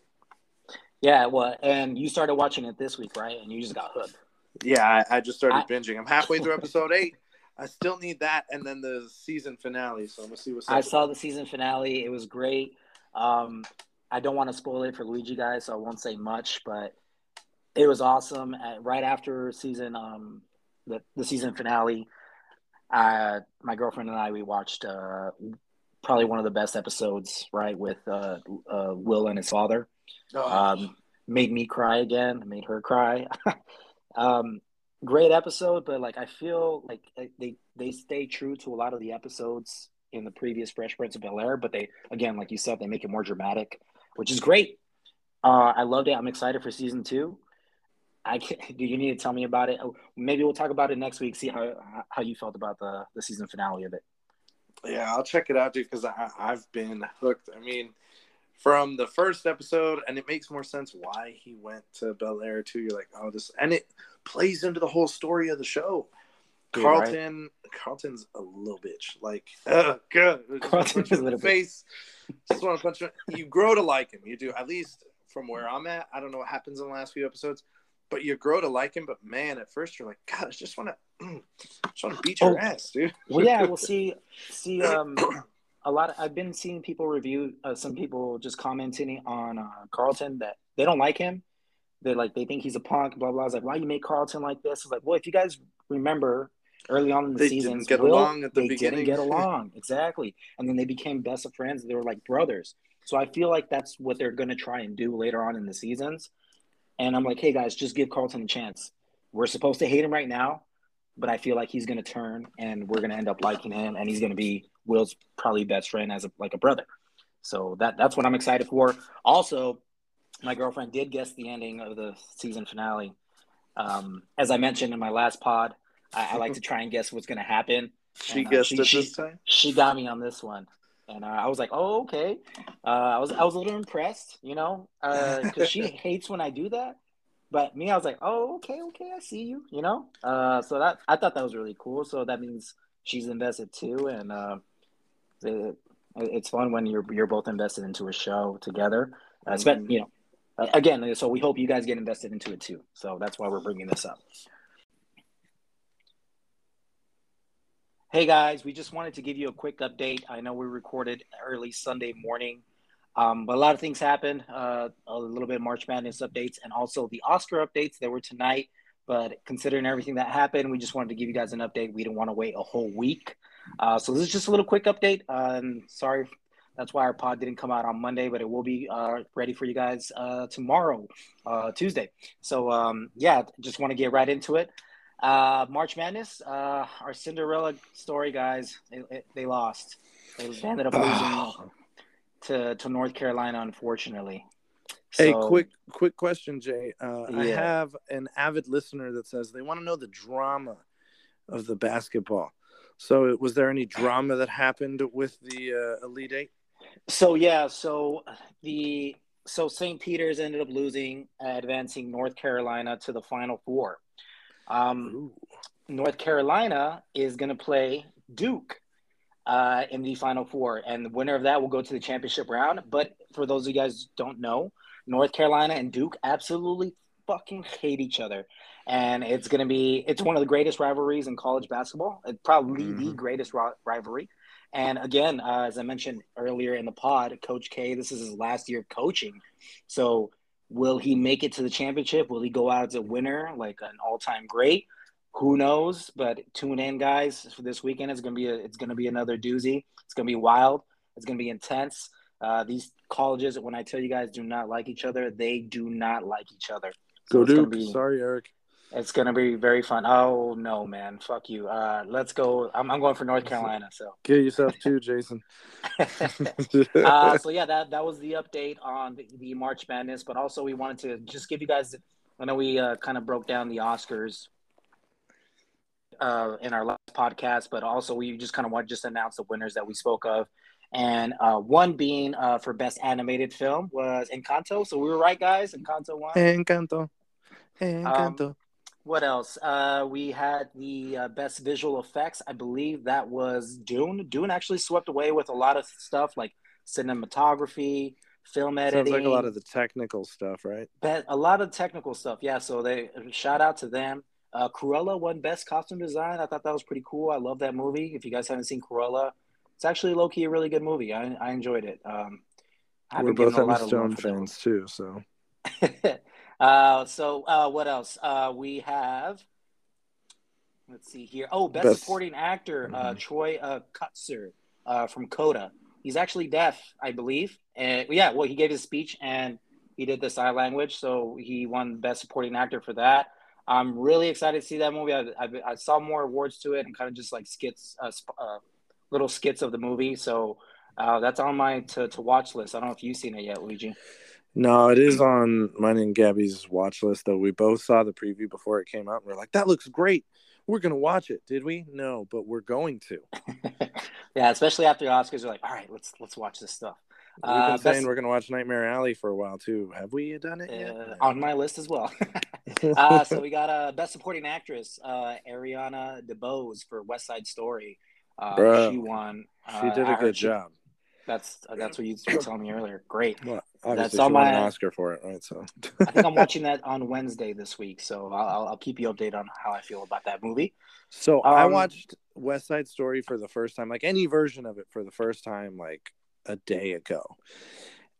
Yeah, well, and you started watching it this week, right? And you just got hooked. Yeah, I, I just started I, binging. I'm halfway through episode eight. I still need that, and then the season finale. So I'm gonna see what's. I saw the season finale. It was great. Um, I don't want to spoil it for Luigi guys, so I won't say much. But it was awesome. At, right after season, um, the the season finale, uh, my girlfriend and I we watched uh, probably one of the best episodes. Right with uh, uh Will and his father. Oh. Um, made me cry again. Made her cry. um, great episode, but like I feel like they they stay true to a lot of the episodes in the previous Fresh Prince of Bel Air, but they again, like you said, they make it more dramatic, which is great. Uh, I loved it. I'm excited for season two. I can, do you need to tell me about it? Oh, maybe we'll talk about it next week. See how how you felt about the the season finale of it. Yeah, I'll check it out, dude, because I've been hooked. I mean, from the first episode, and it makes more sense why he went to Bel Air too. You're like, oh, this, and it plays into the whole story of the show. Carlton, right. Carlton's a little bitch. Like, uh, good. Carlton's a little face. Just want to punch him. You grow to like him. You do. At least from where I'm at. I don't know what happens in the last few episodes, but you grow to like him. But man, at first you're like, God, I just want to, just want to beat your oh, ass, dude. well, yeah, we'll see. See, um, a lot. Of, I've been seeing people review. Uh, some people just commenting on uh, Carlton that they don't like him. They like they think he's a punk. Blah blah. I was like, why you make Carlton like this? It's like, well, if you guys remember early on in the they season, get Will, along at the they beginning. didn't get along exactly, and then they became best of friends. They were like brothers. So I feel like that's what they're gonna try and do later on in the seasons. And I'm like, hey guys, just give Carlton a chance. We're supposed to hate him right now, but I feel like he's gonna turn, and we're gonna end up liking him, and he's gonna be Will's probably best friend as a, like a brother. So that that's what I'm excited for. Also, my girlfriend did guess the ending of the season finale. Um, as I mentioned in my last pod, I, I like to try and guess what's going to happen. She and, uh, guessed she, it she, this time. She got me on this one, and uh, I was like, "Oh, okay." Uh, I was I was a little impressed, you know, because uh, she hates when I do that. But me, I was like, "Oh, okay, okay, I see you," you know. Uh, so that I thought that was really cool. So that means she's invested too, and uh, it, it's fun when you're you're both invested into a show together. Uh, mm-hmm. you know, uh, again, so we hope you guys get invested into it too. So that's why we're bringing this up. Hey guys, we just wanted to give you a quick update. I know we recorded early Sunday morning, um, but a lot of things happened. Uh, a little bit of March Madness updates and also the Oscar updates that were tonight. But considering everything that happened, we just wanted to give you guys an update. We didn't want to wait a whole week. Uh, so this is just a little quick update. Um, sorry that's why our pod didn't come out on Monday, but it will be uh, ready for you guys uh, tomorrow, uh, Tuesday. So um, yeah, just want to get right into it. Uh, March Madness, uh, our Cinderella story, guys. It, they lost. They ended up losing to to North Carolina, unfortunately. So, hey, quick quick question, Jay. Uh, yeah. I have an avid listener that says they want to know the drama of the basketball. So, was there any drama that happened with the uh, Elite Eight? So yeah, so the so St. Peter's ended up losing, uh, advancing North Carolina to the Final Four. Um, North Carolina is going to play Duke uh, in the Final Four, and the winner of that will go to the championship round. But for those of you guys don't know, North Carolina and Duke absolutely fucking hate each other, and it's going to be it's one of the greatest rivalries in college basketball. It's probably mm-hmm. the greatest rivalry. And again, uh, as I mentioned earlier in the pod, Coach K, this is his last year coaching. So, will he make it to the championship? Will he go out as a winner, like an all-time great? Who knows? But tune in, guys, for this weekend. It's gonna be a, it's gonna be another doozy. It's gonna be wild. It's gonna be intense. Uh, these colleges, when I tell you guys, do not like each other. They do not like each other. So go Duke. Be, Sorry, Eric. It's gonna be very fun. Oh no, man! Fuck you. Uh, let's go. I'm, I'm going for North Carolina. So kill yourself too, Jason. uh, so yeah, that that was the update on the, the, March Madness. But also, we wanted to just give you guys. I know we uh, kind of broke down the Oscars uh, in our last podcast, but also we just kind of want to just announce the winners that we spoke of. And uh, one being uh, for best animated film was Encanto. So we were right, guys. Encanto won. Encanto. Encanto. Um, what else? Uh, we had the uh, best visual effects. I believe that was Dune. Dune actually swept away with a lot of stuff like cinematography, film editing. Sounds like a lot of the technical stuff, right? But a lot of technical stuff, yeah. So they shout out to them. Uh, Cruella won best costume design. I thought that was pretty cool. I love that movie. If you guys haven't seen Cruella, it's actually low key a really good movie. I, I enjoyed it. Um, We're both Emma Stone fans too, so. Uh, so uh, what else? Uh, we have. Let's see here. Oh, best, best. supporting actor, uh, mm-hmm. Troy uh, Kotsur uh, from Coda. He's actually deaf, I believe. And yeah, well, he gave his speech and he did the sign language, so he won best supporting actor for that. I'm really excited to see that movie. I, I, I saw more awards to it and kind of just like skits, uh, uh, little skits of the movie. So uh, that's on my to, to watch list. I don't know if you've seen it yet, Luigi. No, it is on mine and Gabby's watch list. Though we both saw the preview before it came out, and we're like, "That looks great. We're gonna watch it." Did we? No, but we're going to. yeah, especially after the Oscars, we're like, "All right, let's let's watch this stuff." We've been uh, saying we're gonna watch Nightmare Alley for a while too. Have we done it yet? Uh, on my list as well. uh, so we got a uh, best supporting actress, uh, Ariana DeBose for West Side Story. Uh, Bro, she won. she did a good job. That's that's what you were telling me earlier. Great. Well, obviously, that's on my, an Oscar for it, right? So I think I'm watching that on Wednesday this week, so I'll, I'll keep you updated on how I feel about that movie. So um, I watched West Side Story for the first time, like any version of it for the first time, like a day ago,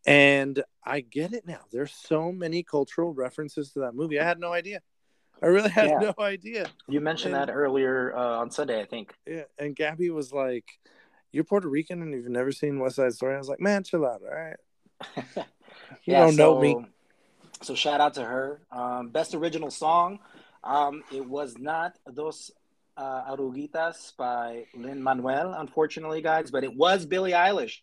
and I get it now. There's so many cultural references to that movie. I had no idea. I really had yeah. no idea. You mentioned and, that earlier uh, on Sunday, I think. Yeah, and Gabby was like you're Puerto Rican and you've never seen West Side Story. I was like, man, chill out, all right. you yeah, don't so, know me. So shout out to her. Um, best original song. Um, it was not Dos uh, Oruguitas by Lin Manuel, unfortunately, guys, but it was Billie Eilish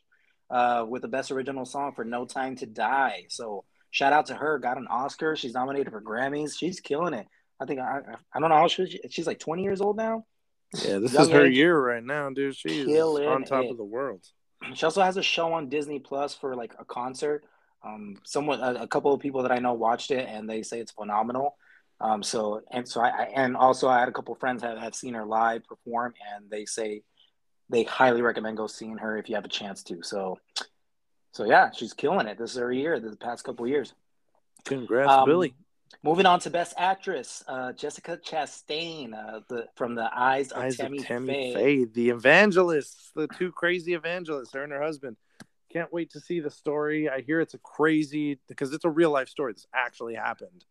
uh, with the best original song for No Time to Die. So shout out to her. Got an Oscar. She's nominated for Grammys. She's killing it. I think I, I don't know how she, she's like 20 years old now. Yeah, this is her age, year right now, dude. She's on top it. of the world. She also has a show on Disney Plus for like a concert. Um, someone, a, a, couple of people that I know watched it, and they say it's phenomenal. Um, so and so I, I and also I had a couple of friends that have seen her live perform, and they say they highly recommend go seeing her if you have a chance to. So, so yeah, she's killing it. This is her year. The past couple years. Congrats, um, Billie. Moving on to Best Actress, uh, Jessica Chastain, uh, the, from the Eyes of Eyes Tammy, of Tammy Faye. Faye. The evangelists, the two crazy evangelists, her and her husband. Can't wait to see the story. I hear it's a crazy because it's a real life story. This actually happened.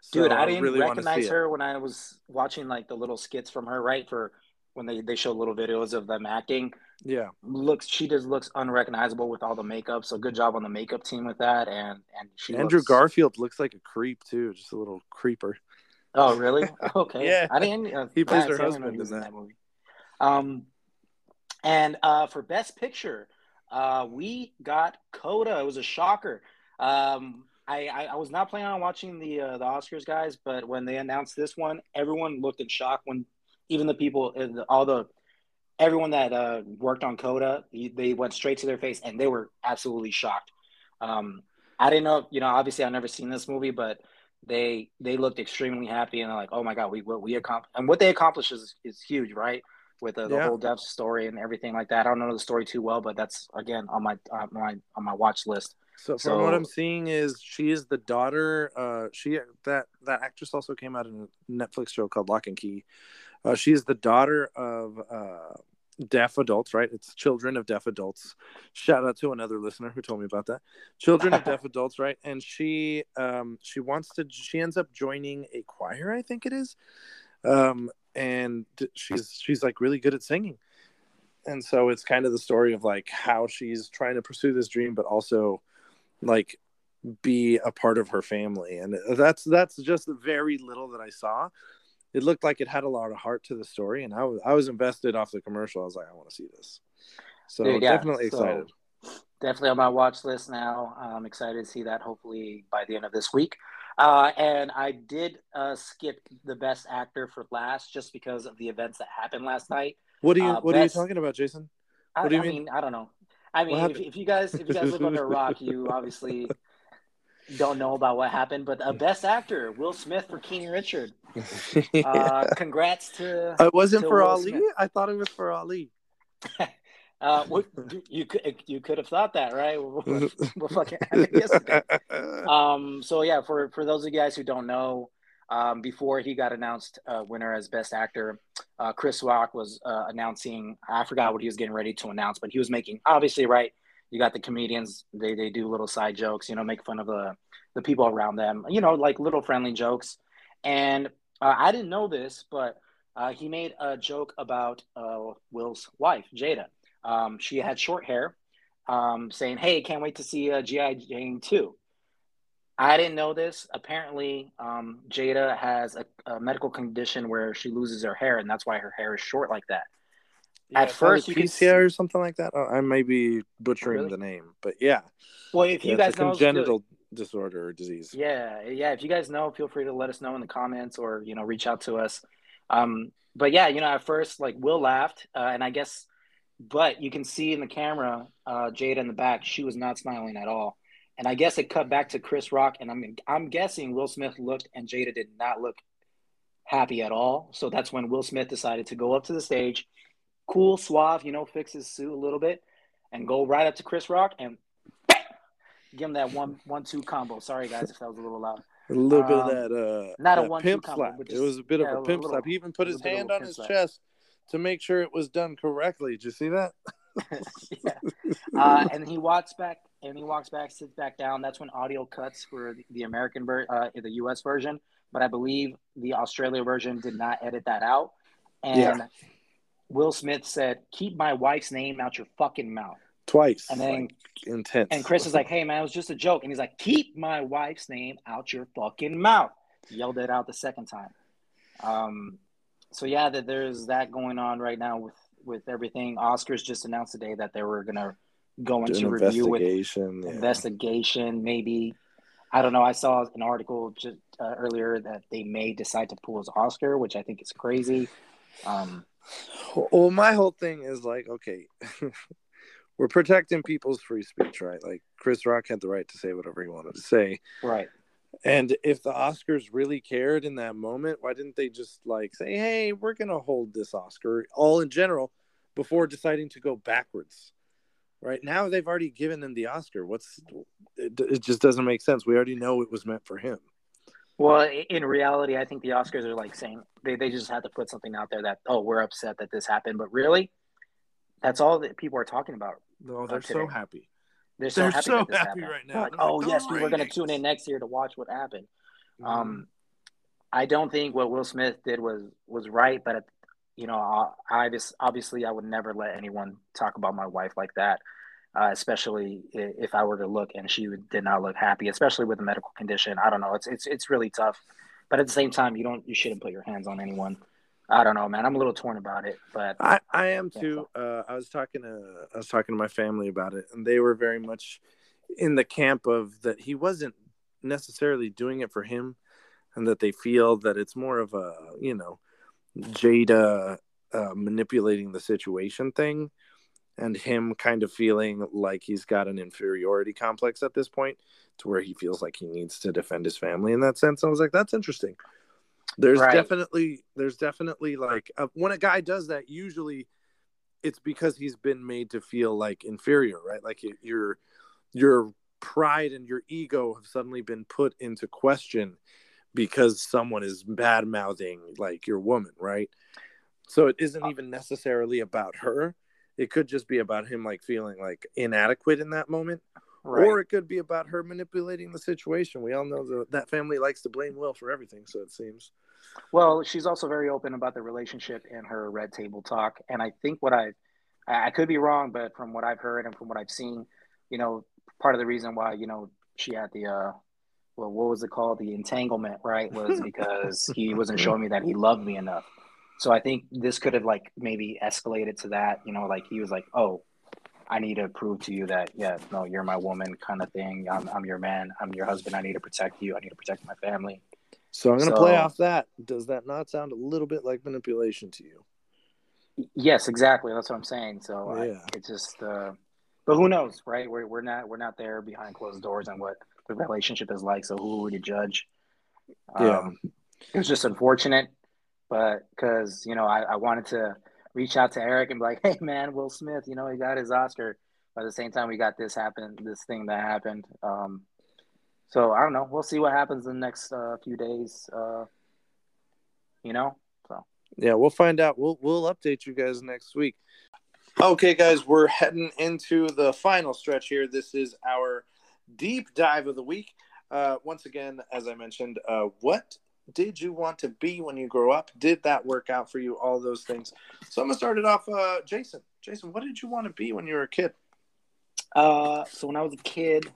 So Dude, I didn't really recognize her when I was watching like the little skits from her, right? For when they, they show little videos of them acting. Yeah. Looks she just looks unrecognizable with all the makeup. So good job on the makeup team with that. And and she Andrew looks... Garfield looks like a creep too, just a little creeper. Oh really? Okay. yeah. I didn't uh, he plays her husband in that. movie. Um and uh for best picture, uh we got Coda. It was a shocker. Um I, I, I was not planning on watching the uh, the Oscars guys, but when they announced this one, everyone looked in shock when even the people, uh, all the everyone that uh, worked on Coda, they went straight to their face and they were absolutely shocked. Um, I didn't know, you know, obviously I've never seen this movie, but they they looked extremely happy and they're like, oh my god, we what we accomplished and what they accomplished is, is huge, right? With the, the yeah. whole death story and everything like that. I don't know the story too well, but that's again on my on my on my watch list. So from so, what I'm seeing is she is the daughter. Uh, she that that actress also came out in a Netflix show called Locke and Key. Uh, she is the daughter of uh, deaf adults, right? It's children of deaf adults. Shout out to another listener who told me about that. Children of deaf adults, right? And she um, she wants to. She ends up joining a choir, I think it is. Um, and she's she's like really good at singing. And so it's kind of the story of like how she's trying to pursue this dream, but also like be a part of her family and that's that's just very little that i saw it looked like it had a lot of heart to the story and i was i was invested off the commercial. I was like i want to see this. So yeah, definitely so excited. definitely on my watch list now. I'm excited to see that hopefully by the end of this week. Uh, and i did uh, skip the best actor for last just because of the events that happened last night. What are you uh, what best, are you talking about jason? What I, do you I mean? mean? I don't know. I mean, if, if, you guys if you guys live under a rock, you obviously don't know about what happened. But a best actor, Will Smith for King Richard. Uh, congrats to. It wasn't to for Will Ali. Smith. I thought it was for Ali. uh, what, you could you could have thought that, right? What, what fucking yesterday? Um. So yeah, for for those of you guys who don't know, um, before he got announced uh, winner as Best Actor, uh, Chris Rock was uh, announcing. I forgot what he was getting ready to announce, but he was making obviously right. You got the comedians; they they do little side jokes, you know, make fun of the the people around them, you know, like little friendly jokes. And uh, I didn't know this, but uh, he made a joke about uh, Will's wife, Jada. Um, she had short hair, um, saying, "Hey, can't wait to see GI Jane 2. I didn't know this. Apparently, um, Jada has a, a, medical condition where she loses her hair, and that's why her hair is short like that. Yeah, At first, you PCA see... or something like that. I may be butchering really? the name, but yeah. Well, if you yeah, guys know, congenital disorder or disease. Yeah, yeah. If you guys know, feel free to let us know in the comments or you know reach out to us. Um, but yeah, you know, at first, like Will laughed, uh, and I guess, but you can see in the camera, uh, Jada in the back, she was not smiling at all. And I guess it cut back to Chris Rock, and I'm I'm guessing Will Smith looked and Jada did not look happy at all. So that's when Will Smith decided to go up to the stage, cool, suave, you know, fix his suit a little bit, and go right up to Chris Rock and give him that one one two combo. Sorry guys if that was a little loud. A little um, bit of um, that uh not that a one pimp slap. Just, it was a bit yeah, of a pimp little, slap. He even put his hand on his slap. chest to make sure it was done correctly. Did you see that? yeah. Uh, and he walks back and he walks back, sits back down. That's when audio cuts for the, the American ver- uh, the US version, but I believe the Australia version did not edit that out. And yeah. Will Smith said, "Keep my wife's name out your fucking mouth." Twice. And then like, intense. And Chris is like, "Hey man, it was just a joke." And he's like, "Keep my wife's name out your fucking mouth." Yelled it out the second time. Um, so yeah, that there's that going on right now with with everything. Oscars just announced today that they were gonna go into review with yeah. investigation. Maybe I don't know. I saw an article just uh, earlier that they may decide to pull his Oscar, which I think is crazy. Um, well, my whole thing is like, okay, we're protecting people's free speech, right? Like Chris Rock had the right to say whatever he wanted to say, right? And if the Oscars really cared in that moment, why didn't they just like say, "Hey, we're going to hold this Oscar all in general," before deciding to go backwards? Right now, they've already given him the Oscar. What's it, it just doesn't make sense. We already know it was meant for him. Well, in reality, I think the Oscars are like saying they, they just had to put something out there that oh we're upset that this happened, but really, that's all that people are talking about. No, they're so happy. They're so they're happy, so happy right now. Like, oh yes, we were going to tune in next year to watch what happened. Mm-hmm. Um, I don't think what Will Smith did was was right, but you know, I, I just obviously I would never let anyone talk about my wife like that, uh, especially if I were to look and she did not look happy, especially with a medical condition. I don't know. It's it's it's really tough, but at the same time, you don't you shouldn't put your hands on anyone. I don't know, man. I'm a little torn about it, but I, I am too. Uh, I was talking to I was talking to my family about it, and they were very much in the camp of that he wasn't necessarily doing it for him, and that they feel that it's more of a you know Jada uh, manipulating the situation thing, and him kind of feeling like he's got an inferiority complex at this point, to where he feels like he needs to defend his family in that sense. I was like, that's interesting there's right. definitely there's definitely like uh, when a guy does that usually it's because he's been made to feel like inferior right like your your pride and your ego have suddenly been put into question because someone is bad mouthing like your woman right so it isn't uh even necessarily about her it could just be about him like feeling like inadequate in that moment Right. Or it could be about her manipulating the situation. We all know that that family likes to blame Will for everything, so it seems. Well, she's also very open about the relationship in her red table talk, and I think what I, I could be wrong, but from what I've heard and from what I've seen, you know, part of the reason why you know she had the uh, well, what was it called? The entanglement, right? Was because he wasn't showing me that he loved me enough. So I think this could have like maybe escalated to that, you know, like he was like, "Oh, I need to prove to you that yeah, no, you're my woman," kind of thing. I'm I'm your man. I'm your husband. I need to protect you. I need to protect my family. So I'm going to so, play off that. Does that not sound a little bit like manipulation to you? Yes, exactly. That's what I'm saying. So yeah. I, it just, uh, but who knows, right? We're we're not we're not there behind closed doors on what the relationship is like. So who are we to judge? Yeah, um, it was just unfortunate, but because you know I, I wanted to reach out to Eric and be like, hey man, Will Smith, you know he got his Oscar. But at the same time, we got this happen, this thing that happened. Um, so I don't know. We'll see what happens in the next uh, few days. Uh, you know, so yeah, we'll find out. We'll we'll update you guys next week. Okay, guys, we're heading into the final stretch here. This is our deep dive of the week. Uh, once again, as I mentioned, uh, what did you want to be when you grow up? Did that work out for you? All those things. So I'm gonna start it off. Uh, Jason, Jason, what did you want to be when you were a kid? Uh, so when I was a kid,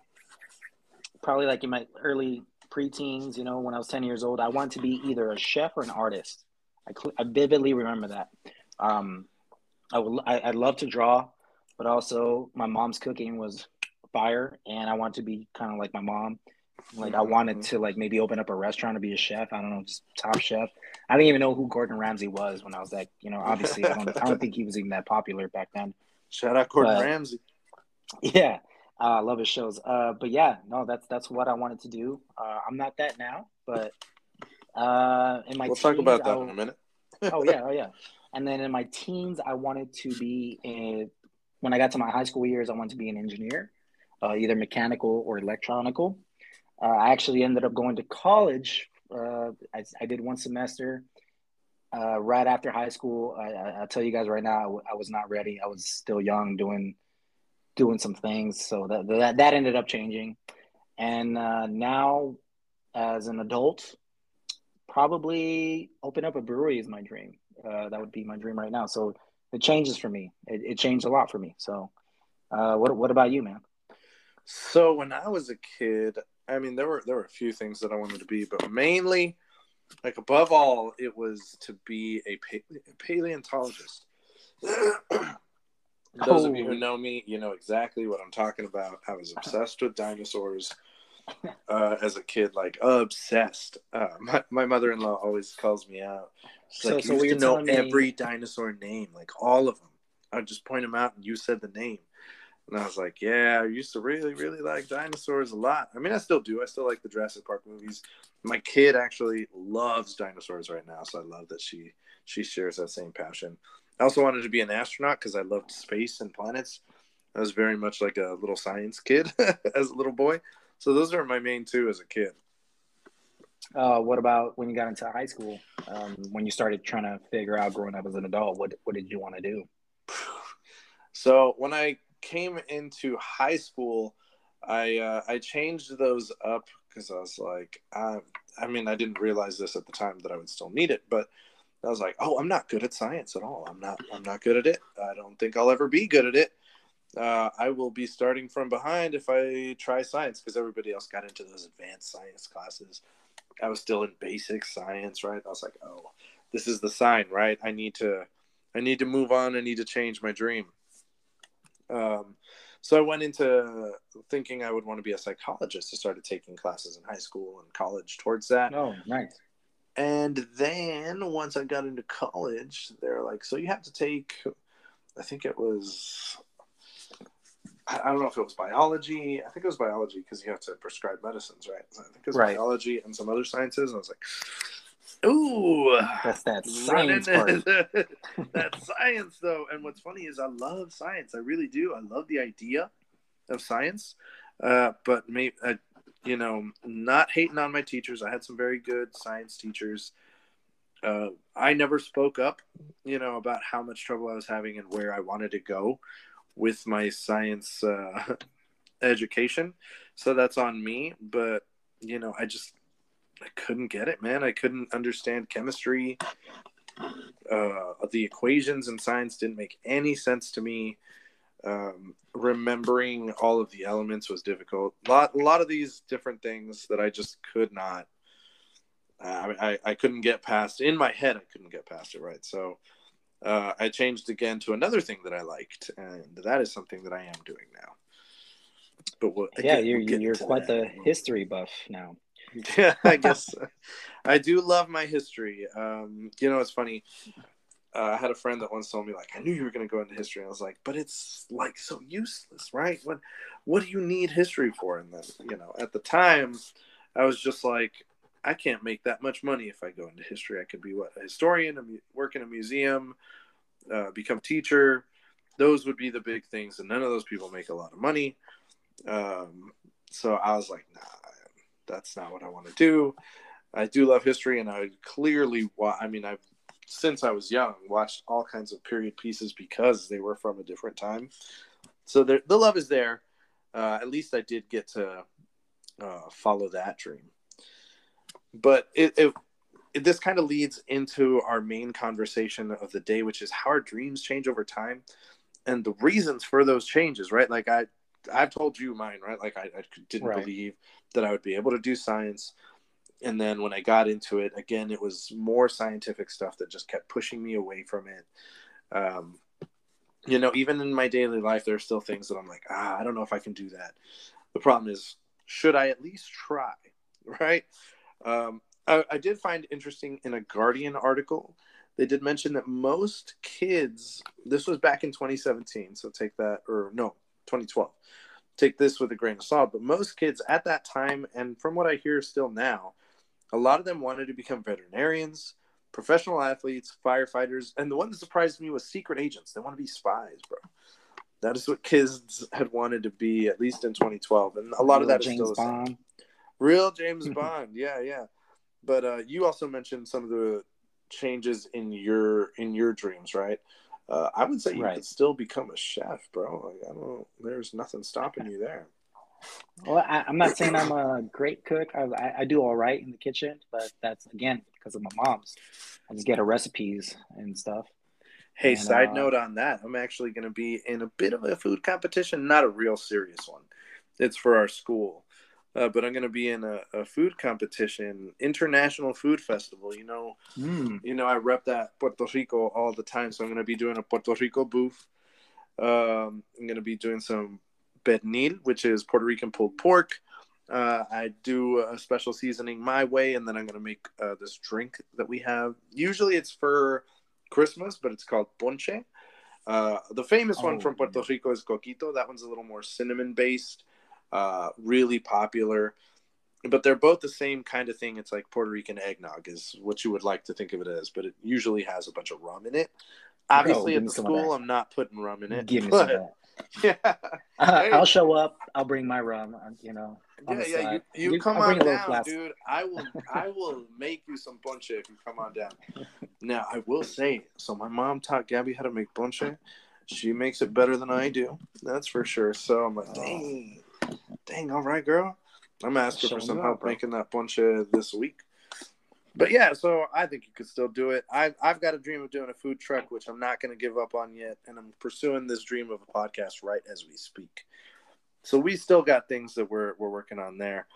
probably like in my early preteens, you know, when I was 10 years old, I wanted to be either a chef or an artist. I, cl- I vividly remember that. Um, I would, I, I love to draw, but also my mom's cooking was fire, and I wanted to be kind of like my mom. Like I wanted mm-hmm. to like maybe open up a restaurant to be a chef. I don't know, just top chef. I didn't even know who Gordon Ramsay was when I was like, you know, obviously I don't, I don't think he was even that popular back then. Shout out Gordon but, Ramsay. Yeah, uh, I uh, love his shows. Uh, but yeah, no, that's that's what I wanted to do. Uh, I'm not that now, but uh, in my we'll teens, talk about that in a minute. oh yeah, oh yeah. And then in my teens, I wanted to be a, when I got to my high school years, I wanted to be an engineer, uh, either mechanical or electronical. Uh, I actually ended up going to college. Uh, I, I did one semester uh, right after high school. I, will tell you guys right now, I, I was not ready. I was still young, doing doing some things. So that that, that ended up changing. And uh, now, as an adult, probably open up a brewery is my dream. Uh, that would be my dream right now. So it changes for me. It, it changed a lot for me. So, uh, what what about you, man? So when I was a kid, I mean, there were there were a few things that I wanted to be, but mainly, like above all, it was to be a, a paleontologist. Those oh. of you who know me, you know exactly what I'm talking about. I was obsessed with dinosaurs uh, as a kid, like obsessed. Uh, my, my mother in law always calls me out. She's so, like, so you used to know me... every dinosaur name, like all of them. I'd just point them out and you said the name. And I was like, yeah, I used to really, really like dinosaurs a lot. I mean, I still do. I still like the Jurassic Park movies. My kid actually loves dinosaurs right now, so I love that she she shares that same passion. I also wanted to be an astronaut because I loved space and planets. I was very much like a little science kid as a little boy. So those are my main two as a kid. Uh, what about when you got into high school? Um, when you started trying to figure out growing up as an adult, what what did you want to do? So when I came into high school, I uh, I changed those up because I was like, I, I mean, I didn't realize this at the time that I would still need it, but I was like, oh, I'm not good at science at all. I'm not. I'm not good at it. I don't think I'll ever be good at it. Uh, I will be starting from behind if I try science because everybody else got into those advanced science classes. I was still in basic science, right? I was like, oh, this is the sign, right? I need to, I need to move on. I need to change my dream. Um, so I went into thinking I would want to be a psychologist. I started taking classes in high school and college towards that. Oh, nice. And then once I got into college, they're like, so you have to take, I think it was, I don't know if it was biology. I think it was biology because you have to prescribe medicines, right? I think it was right. biology and some other sciences. And I was like, ooh, that's that science part. that science, though. And what's funny is I love science. I really do. I love the idea of science. Uh, but maybe, uh, you know, not hating on my teachers. I had some very good science teachers. Uh, I never spoke up, you know, about how much trouble I was having and where I wanted to go with my science uh, education. So that's on me. But, you know, I just, I couldn't get it, man. I couldn't understand chemistry. Uh, the equations in science didn't make any sense to me. Um, remembering all of the elements was difficult. A lot, a lot of these different things that I just could not. Uh, I, I couldn't get past in my head. I couldn't get past it right. So uh, I changed again to another thing that I liked, and that is something that I am doing now. But what? Yeah, you're we'll you're quite the history buff now. Yeah, I guess I do love my history. Um, you know, it's funny. Uh, I had a friend that once told me, like, I knew you were going to go into history. And I was like, but it's like so useless, right? What, what do you need history for? And then, you know, at the time, I was just like, I can't make that much money if I go into history. I could be what a historian, a mu- work in a museum, uh, become a teacher. Those would be the big things, and none of those people make a lot of money. Um, so I was like, nah, that's not what I want to do. I do love history, and I clearly, wa- I mean, I've since I was young watched all kinds of period pieces because they were from a different time. So the love is there. Uh, at least I did get to uh, follow that dream. But it, it, it this kind of leads into our main conversation of the day, which is how our dreams change over time, and the reasons for those changes. Right, like I I've told you mine, right? Like I, I didn't right. believe that I would be able to do science. And then when I got into it, again, it was more scientific stuff that just kept pushing me away from it. Um, you know, even in my daily life, there are still things that I'm like, ah, I don't know if I can do that. The problem is, should I at least try? Right? Um, I, I did find interesting in a Guardian article, they did mention that most kids, this was back in 2017, so take that, or no, 2012 take this with a grain of salt, but most kids at that time, and from what I hear still now, a lot of them wanted to become veterinarians, professional athletes, firefighters, and the one that surprised me was secret agents. They want to be spies, bro. That is what kids had wanted to be, at least in 2012, and a lot Real of that James is still Bond. Real James Bond, yeah, yeah. But uh, you also mentioned some of the changes in your in your dreams, right? Uh, I would say you right. could still become a chef, bro. Like I don't. There's nothing stopping you there. Well, I, am not saying I'm a great cook. I, I, do all right in the kitchen, but that's again because of my mom's. I just get her recipes and stuff. Hey, and, side uh, note on that, I'm actually going to be in a bit of a food competition, not a real serious one. It's for our school, uh, but I'm going to be in a, a, food competition, international food festival. You know, mm. you know, I rep that Puerto Rico all the time, so I'm going to be doing a Puerto Rico booth. Um, I'm going to be doing some pernil, which is Puerto Rican pulled pork. Uh, I do a special seasoning my way, and then I'm going to make uh, this drink that we have. Usually, it's for Christmas, but it's called ponche. Uh, the famous oh, one from Puerto Rico is coquito. That one's a little more cinnamon based uh, really popular. But they're both the same kind of thing. It's like Puerto Rican eggnog is what you would like to think of it as, but it usually has a bunch of rum in it. Obviously, at the school, I'm not putting rum in it. Give me some Yeah, uh, I'll show up. I'll bring my rum. Uh, you know. Yeah, yeah. You, you, you come on down, dude. I will. I will make you some ponche if you come on down. Now, I will say. So my mom taught Gabby how to make ponche. She makes it better than I do. That's for sure. So I'm like, oh. dang dang, all right, girl. I'm asking for some help making that ponche this week. But yeah, so I think you could still do it. I've, I've got a dream of doing a food truck, which I'm not going to give up on yet. And I'm pursuing this dream of a podcast right as we speak. So we still got things that we're, we're working on there.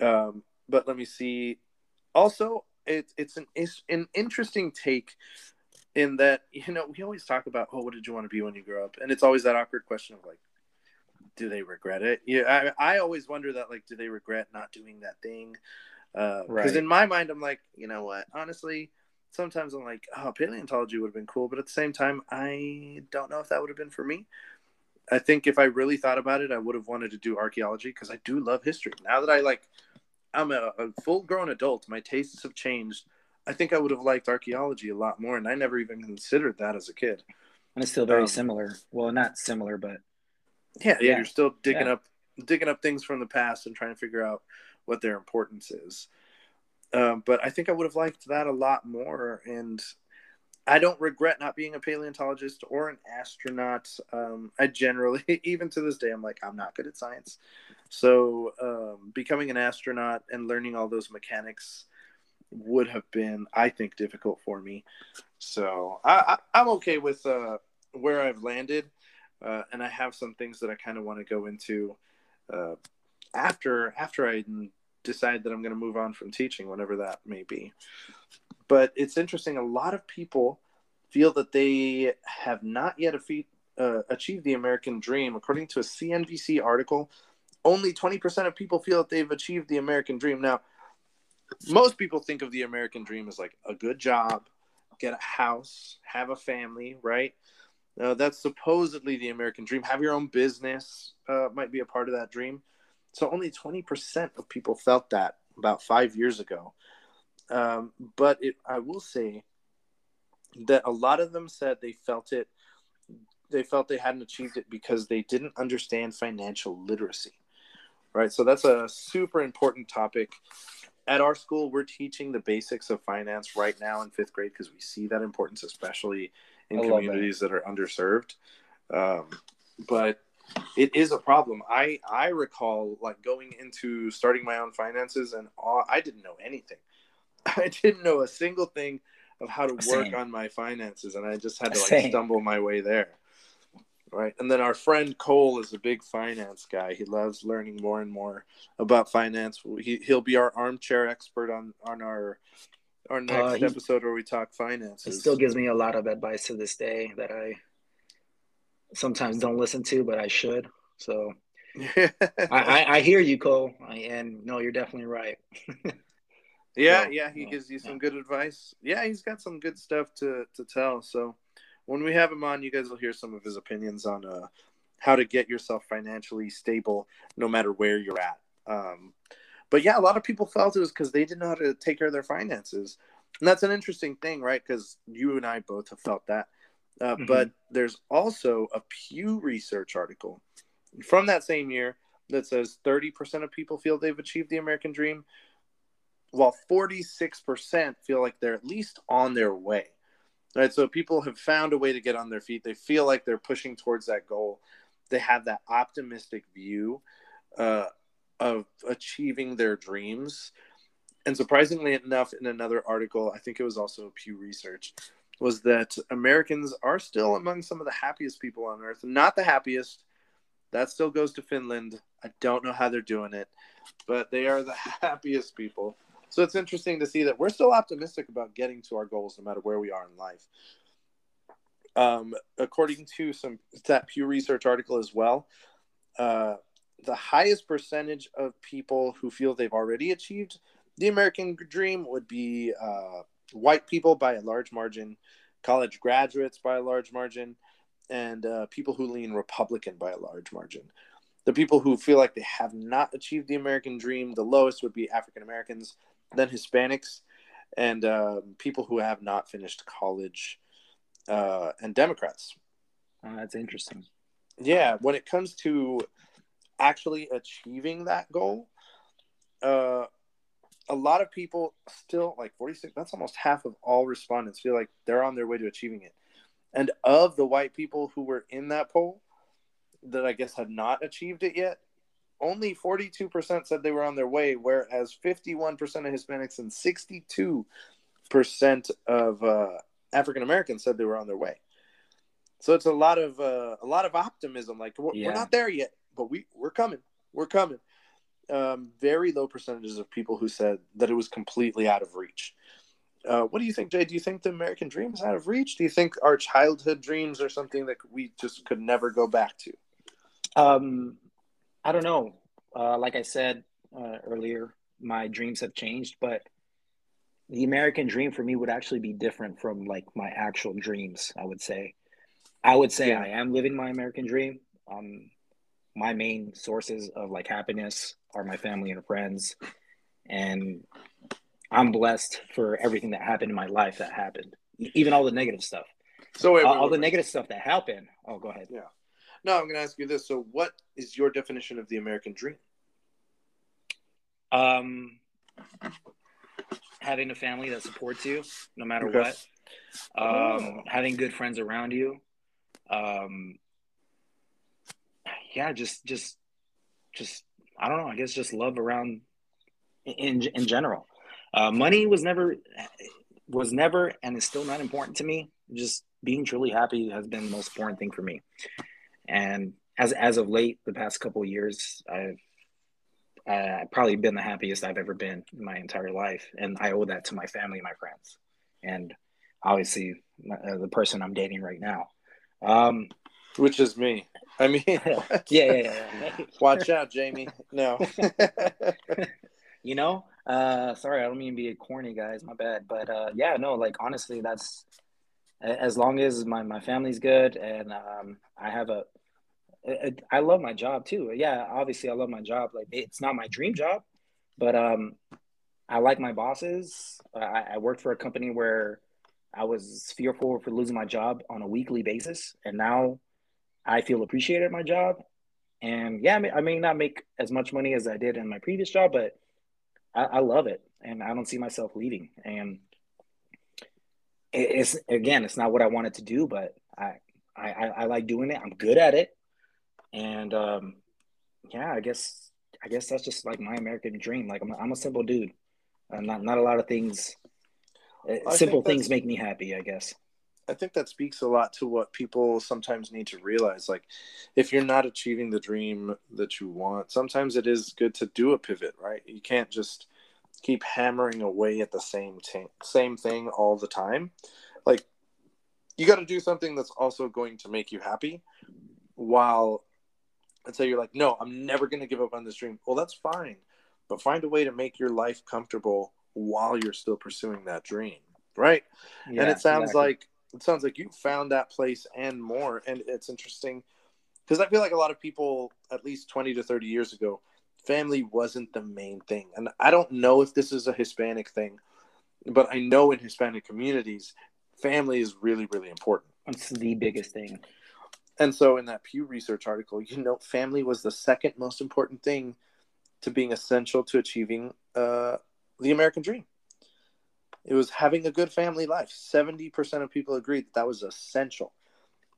Um, but let me see. Also, it, it's an it's an interesting take in that you know we always talk about oh what did you want to be when you grow up and it's always that awkward question of like do they regret it? Yeah, I, I always wonder that like, do they regret not doing that thing? Because uh, right. in my mind, I'm like, you know what? Honestly, sometimes I'm like, oh, paleontology would have been cool, but at the same time, I don't know if that would have been for me. I think if I really thought about it, I would have wanted to do archaeology because I do love history. Now that I like, I'm a, a full grown adult, my tastes have changed. I think I would have liked archaeology a lot more, and I never even considered that as a kid. And it's still very um, similar. Well, not similar, but yeah, yeah, you're still digging yeah. up digging up things from the past and trying to figure out what their importance is. Um, but I think I would have liked that a lot more, and I don't regret not being a paleontologist or an astronaut. Um, I generally, even to this day, I'm like, I'm not good at science. So um, becoming an astronaut and learning all those mechanics would have been, I think, difficult for me. So I, am okay with uh, where I've landed. Uh, and I have some things that I kind of want to go into uh, after after I decide that I'm going to move on from teaching, whenever that may be. But it's interesting. A lot of people feel that they have not yet uh, achieved the American dream. According to a CNBC article, only 20% of people feel that they've achieved the American dream. Now, most people think of the American dream as like a good job, get a house, have a family, right? Uh, that's supposedly the American dream. Have your own business uh, might be a part of that dream. So only 20% of people felt that about five years ago. Um, but it, I will say that a lot of them said they felt it, they felt they hadn't achieved it because they didn't understand financial literacy. Right. So that's a super important topic. At our school, we're teaching the basics of finance right now in fifth grade because we see that importance, especially in communities that. that. are underserved. Um, but it is a problem. I I recall like going into starting my own finances, and all, I didn't know anything. I didn't know a single thing of how to work Same. on my finances, and I just had to like Same. stumble my way there. Right, and then our friend Cole is a big finance guy. He loves learning more and more about finance. He he'll be our armchair expert on on our our uh, next uh, episode where we talk finances. He still gives me a lot of advice to this day that I sometimes don't listen to, but I should. So I, I, I, hear you, Cole, and no, you're definitely right. yeah, so, yeah, he yeah, gives you some yeah. good advice. Yeah, he's got some good stuff to to tell. So when we have him on, you guys will hear some of his opinions on uh, how to get yourself financially stable, no matter where you're at. Um, but yeah, a lot of people felt it was because they didn't know how to take care of their finances, and that's an interesting thing, right? Because you and I both have felt that. Uh, mm-hmm. But there's also a Pew Research article from that same year that says 30% of people feel they've achieved the American dream, while 46% feel like they're at least on their way. Right. So people have found a way to get on their feet. They feel like they're pushing towards that goal. They have that optimistic view uh, of achieving their dreams. And surprisingly enough, in another article, I think it was also Pew Research, was that Americans are still among some of the happiest people on earth. Not the happiest. That still goes to Finland. I don't know how they're doing it, but they are the happiest people. So it's interesting to see that we're still optimistic about getting to our goals no matter where we are in life. Um, according to some that Pew Research article as well, uh, the highest percentage of people who feel they've already achieved the American dream would be uh, white people by a large margin, college graduates by a large margin, and uh, people who lean Republican by a large margin. The people who feel like they have not achieved the American dream, the lowest would be African Americans, then Hispanics, and uh, people who have not finished college, uh, and Democrats. Oh, that's interesting. Yeah, when it comes to actually achieving that goal, uh, a lot of people still like 46 that's almost half of all respondents feel like they're on their way to achieving it. And of the white people who were in that poll that i guess had not achieved it yet only 42% said they were on their way whereas 51% of hispanics and 62% of uh, african americans said they were on their way. So it's a lot of uh, a lot of optimism like we're, yeah. we're not there yet but we we're coming we're coming um, very low percentages of people who said that it was completely out of reach. Uh, what do you think, Jay? Do you think the American dream is out of reach? Do you think our childhood dreams are something that we just could never go back to? Um, I don't know. Uh, like I said uh, earlier, my dreams have changed, but the American dream for me would actually be different from like my actual dreams. I would say, I would say yeah. I am living my American dream. Um, my main sources of like happiness are my family and friends. And i'm blessed for everything that happened in my life that happened even all the negative stuff. So wait, wait, all, wait, the negative stuff that happened. Oh go ahead. Yeah. No i'm going to ask you this. So what is your definition of the american dream? Um having a family that supports you no matter okay. what. Um, oh. having good friends around you. Um, yeah, just just just I don't know. I guess just love around in in general. Uh, money was never was never and is still not important to me. Just being truly happy has been the most important thing for me. And as as of late, the past couple years, I've uh, probably been the happiest I've ever been in my entire life, and I owe that to my family, and my friends, and obviously uh, the person I'm dating right now. Um, which is me. I mean, yeah, yeah, yeah, yeah. Watch out, Jamie. No. you know, uh, sorry, I don't mean to be a corny, guys. My bad. But uh, yeah, no, like honestly, that's as long as my my family's good and um, I have a, a, I love my job too. Yeah, obviously, I love my job. Like it's not my dream job, but um, I like my bosses. I, I worked for a company where I was fearful for losing my job on a weekly basis, and now I feel appreciated at my job. And yeah, I may, I may not make as much money as I did in my previous job, but I, I love it, and I don't see myself leaving. And it's again, it's not what I wanted to do, but I I, I like doing it. I'm good at it, and um, yeah, I guess I guess that's just like my American dream. Like I'm a, I'm a simple dude. Uh, not not a lot of things. Uh, simple things make me happy. I guess. I think that speaks a lot to what people sometimes need to realize. Like, if you're not achieving the dream that you want, sometimes it is good to do a pivot, right? You can't just keep hammering away at the same t- same thing all the time. Like, you got to do something that's also going to make you happy. While, let's say you're like, no, I'm never going to give up on this dream. Well, that's fine, but find a way to make your life comfortable while you're still pursuing that dream, right? Yeah, and it sounds exactly. like it sounds like you found that place and more. And it's interesting because I feel like a lot of people, at least 20 to 30 years ago, family wasn't the main thing. And I don't know if this is a Hispanic thing, but I know in Hispanic communities, family is really, really important. It's the biggest thing. And so in that Pew Research article, you know, family was the second most important thing to being essential to achieving uh, the American dream. It was having a good family life. 70% of people agreed that that was essential.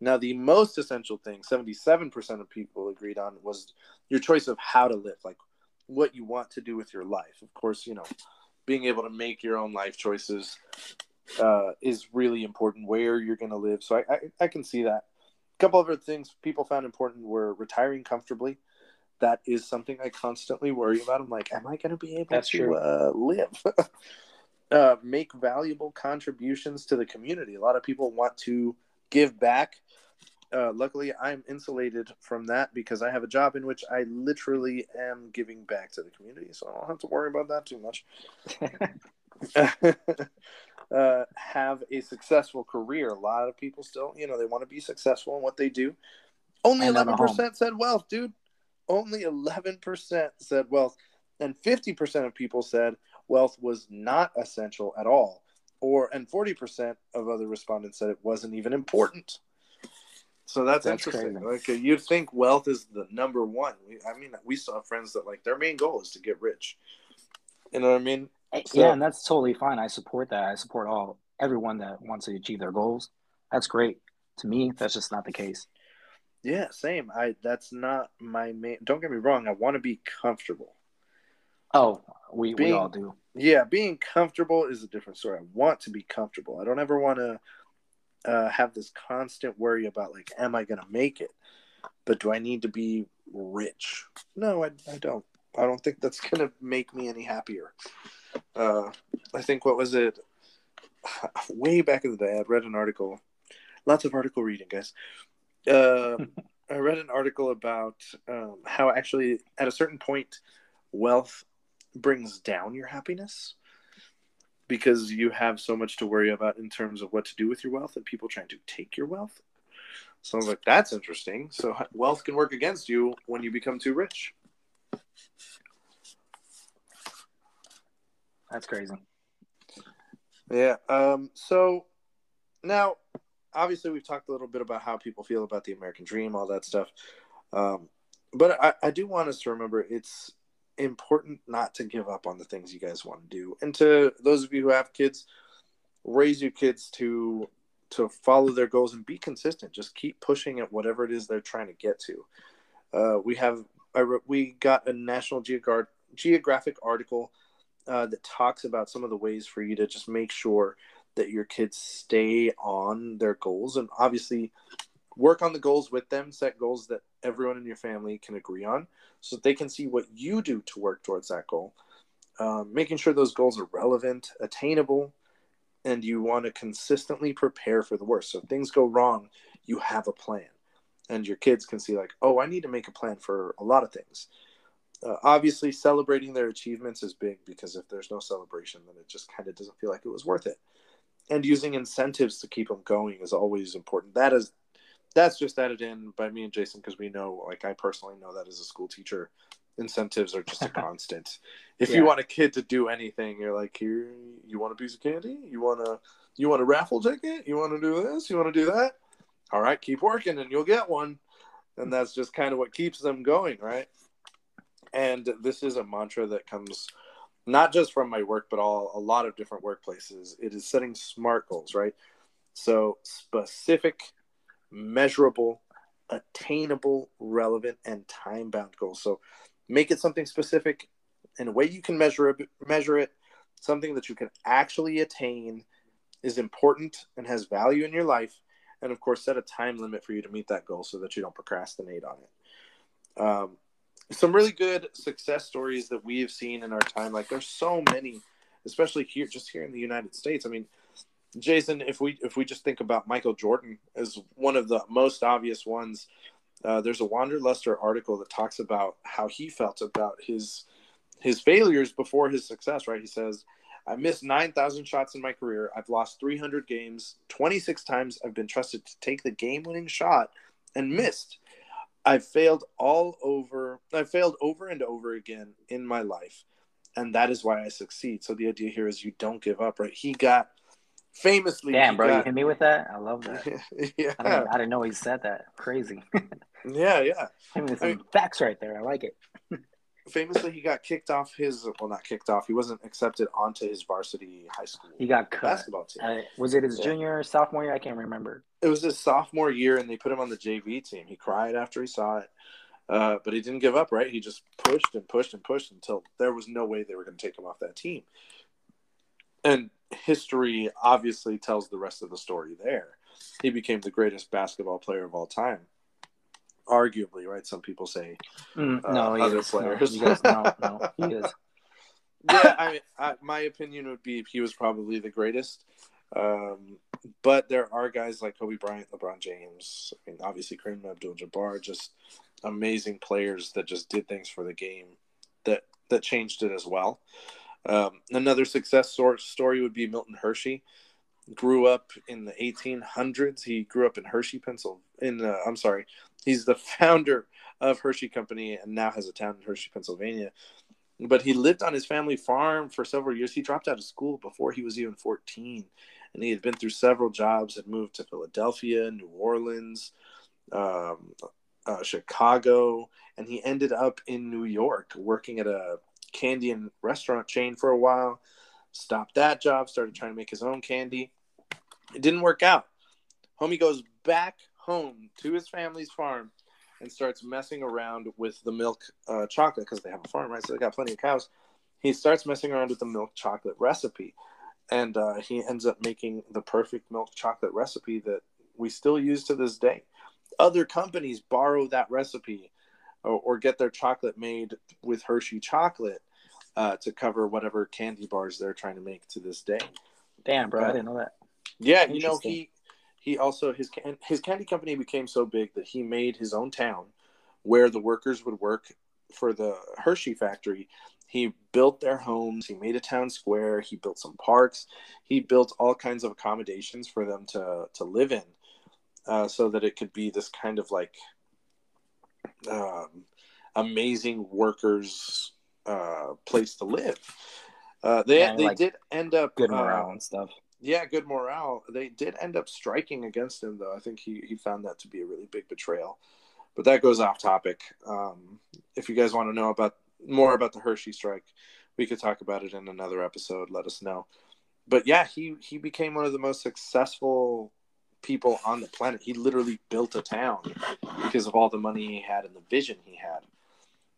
Now, the most essential thing, 77% of people agreed on, was your choice of how to live, like what you want to do with your life. Of course, you know, being able to make your own life choices uh, is really important, where you're going to live. So I, I, I can see that. A couple other things people found important were retiring comfortably. That is something I constantly worry about. I'm like, am I going to be able That's to uh, live? uh, make valuable contributions to the community. A lot of people want to give back. Uh, luckily, I'm insulated from that because I have a job in which I literally am giving back to the community, so I don't have to worry about that too much. uh, have a successful career. A lot of people still, you know, they want to be successful in what they do. Only eleven percent said wealth, dude. Only eleven percent said wealth, and fifty percent of people said wealth was not essential at all, or and 40% of other respondents said it wasn't even important. So that's, that's interesting. Crazy. Like uh, you'd think wealth is the number one. We, I mean, we saw friends that like their main goal is to get rich. You know what I mean? Eh, so, yeah, and that's totally fine. I support that. I support all everyone that wants to achieve their goals. That's great. To me, that's just not the case. Yeah, same. I that's not my main. Don't get me wrong. I want to be comfortable. Oh, we, being, we all do. Yeah, being comfortable is a different story. I want to be comfortable. I don't ever want to uh, have this constant worry about like, am I going to make it? But do I need to be rich? No, I, I don't. I don't think that's going to make me any happier. Uh, I think what was it? Way back in the day, I'd read an article. Lots of article reading, guys. Uh, I read an article about um, how actually, at a certain point, wealth brings down your happiness because you have so much to worry about in terms of what to do with your wealth and people trying to take your wealth. So I was like, that's interesting. So wealth can work against you when you become too rich. That's crazy. Yeah. Um, so now, obviously, we've talked a little bit about how people feel about the American dream, all that stuff. Um, but I, I do want us to remember it's important not to give up on the things you guys want to do. And to those of you who have kids, raise your kids to to follow their goals and be consistent. Just keep pushing at whatever it is they're trying to get to. Uh, we have I re- we got a National Geogra- Geographic article uh, that talks about some of the ways for you to just make sure that your kids stay on their goals. And obviously, work on the goals with them, set goals that everyone in your family can agree on so that they can see what you do to work towards that goal. Um, making sure those goals are relevant, attainable, and you want to consistently prepare for the worst. So if things go wrong, you have a plan. And your kids can see, like, oh, I need to make a plan for a lot of things. Uh, obviously, celebrating their achievements is big because if there's no celebration, then it just kind of doesn't feel like it was worth it. And using incentives to keep them going is always important. That is that's just added in by me and Jason because we know, like I personally know that as a school teacher, incentives are just a constant. if yeah. you want a kid to do anything, you're like, here, you want a piece of candy? You want a, you want a raffle ticket? You want to do this? You want to do that? All right, keep working and you'll get one. And that's just kind of what keeps them going, right? And this is a mantra that comes not just from my work, but all a lot of different workplaces. It is setting smart goals, right? So specific measurable, attainable, relevant, and time bound goals. So make it something specific in a way you can measure it, measure it, something that you can actually attain is important and has value in your life. And of course, set a time limit for you to meet that goal so that you don't procrastinate on it. Um, some really good success stories that we have seen in our time. Like there's so many, especially here, just here in the United States. I mean, Jason, if we if we just think about Michael Jordan as one of the most obvious ones, uh, there's a Wanderluster article that talks about how he felt about his his failures before his success. Right, he says, "I missed nine thousand shots in my career. I've lost three hundred games. Twenty six times I've been trusted to take the game winning shot and missed. I've failed all over. I failed over and over again in my life." And that is why I succeed. So the idea here is you don't give up, right? He got famously. Damn, bro, got... you hit me with that. I love that. yeah, I didn't, I didn't, know he said that. Crazy. yeah, yeah. I mean, some I mean, facts right there. I like it. famously, he got kicked off his. Well, not kicked off. He wasn't accepted onto his varsity high school. He got cut. basketball team. Uh, was it his yeah. junior, sophomore year? I can't remember. It was his sophomore year, and they put him on the JV team. He cried after he saw it. Uh, but he didn't give up, right? He just pushed and pushed and pushed until there was no way they were going to take him off that team. And history obviously tells the rest of the story there. He became the greatest basketball player of all time. Arguably, right? Some people say mm, uh, no, other is. players. No, no, no, he is. yeah, I mean, I, my opinion would be he was probably the greatest. Um, but there are guys like Kobe Bryant, LeBron James, I mean, obviously Kareem Abdul-Jabbar, just amazing players that just did things for the game that that changed it as well. Um, another success story would be Milton Hershey. Grew up in the 1800s. He grew up in Hershey, Pennsylvania. In uh, I'm sorry, he's the founder of Hershey Company and now has a town in Hershey, Pennsylvania. But he lived on his family farm for several years. He dropped out of school before he was even 14, and he had been through several jobs. Had moved to Philadelphia, New Orleans, um, uh, Chicago, and he ended up in New York working at a candy and restaurant chain for a while. Stopped that job, started trying to make his own candy. It didn't work out. Homie goes back home to his family's farm and starts messing around with the milk uh, chocolate because they have a farm, right? So they got plenty of cows. He starts messing around with the milk chocolate recipe, and uh, he ends up making the perfect milk chocolate recipe that we still use to this day. Other companies borrow that recipe or, or get their chocolate made with Hershey chocolate uh, to cover whatever candy bars they're trying to make to this day. Damn, bro, uh, I didn't know that. Yeah, you know he he also his his candy company became so big that he made his own town where the workers would work for the Hershey factory. He built their homes. He made a town square. He built some parks. He built all kinds of accommodations for them to to live in, uh, so that it could be this kind of like um, amazing workers uh, place to live. Uh, they yeah, they like did end up good morale uh, and stuff. Yeah, good morale. They did end up striking against him, though. I think he, he found that to be a really big betrayal. But that goes off topic. Um, if you guys want to know about more about the Hershey strike, we could talk about it in another episode. Let us know. But yeah, he he became one of the most successful people on the planet. He literally built a town because of all the money he had and the vision he had.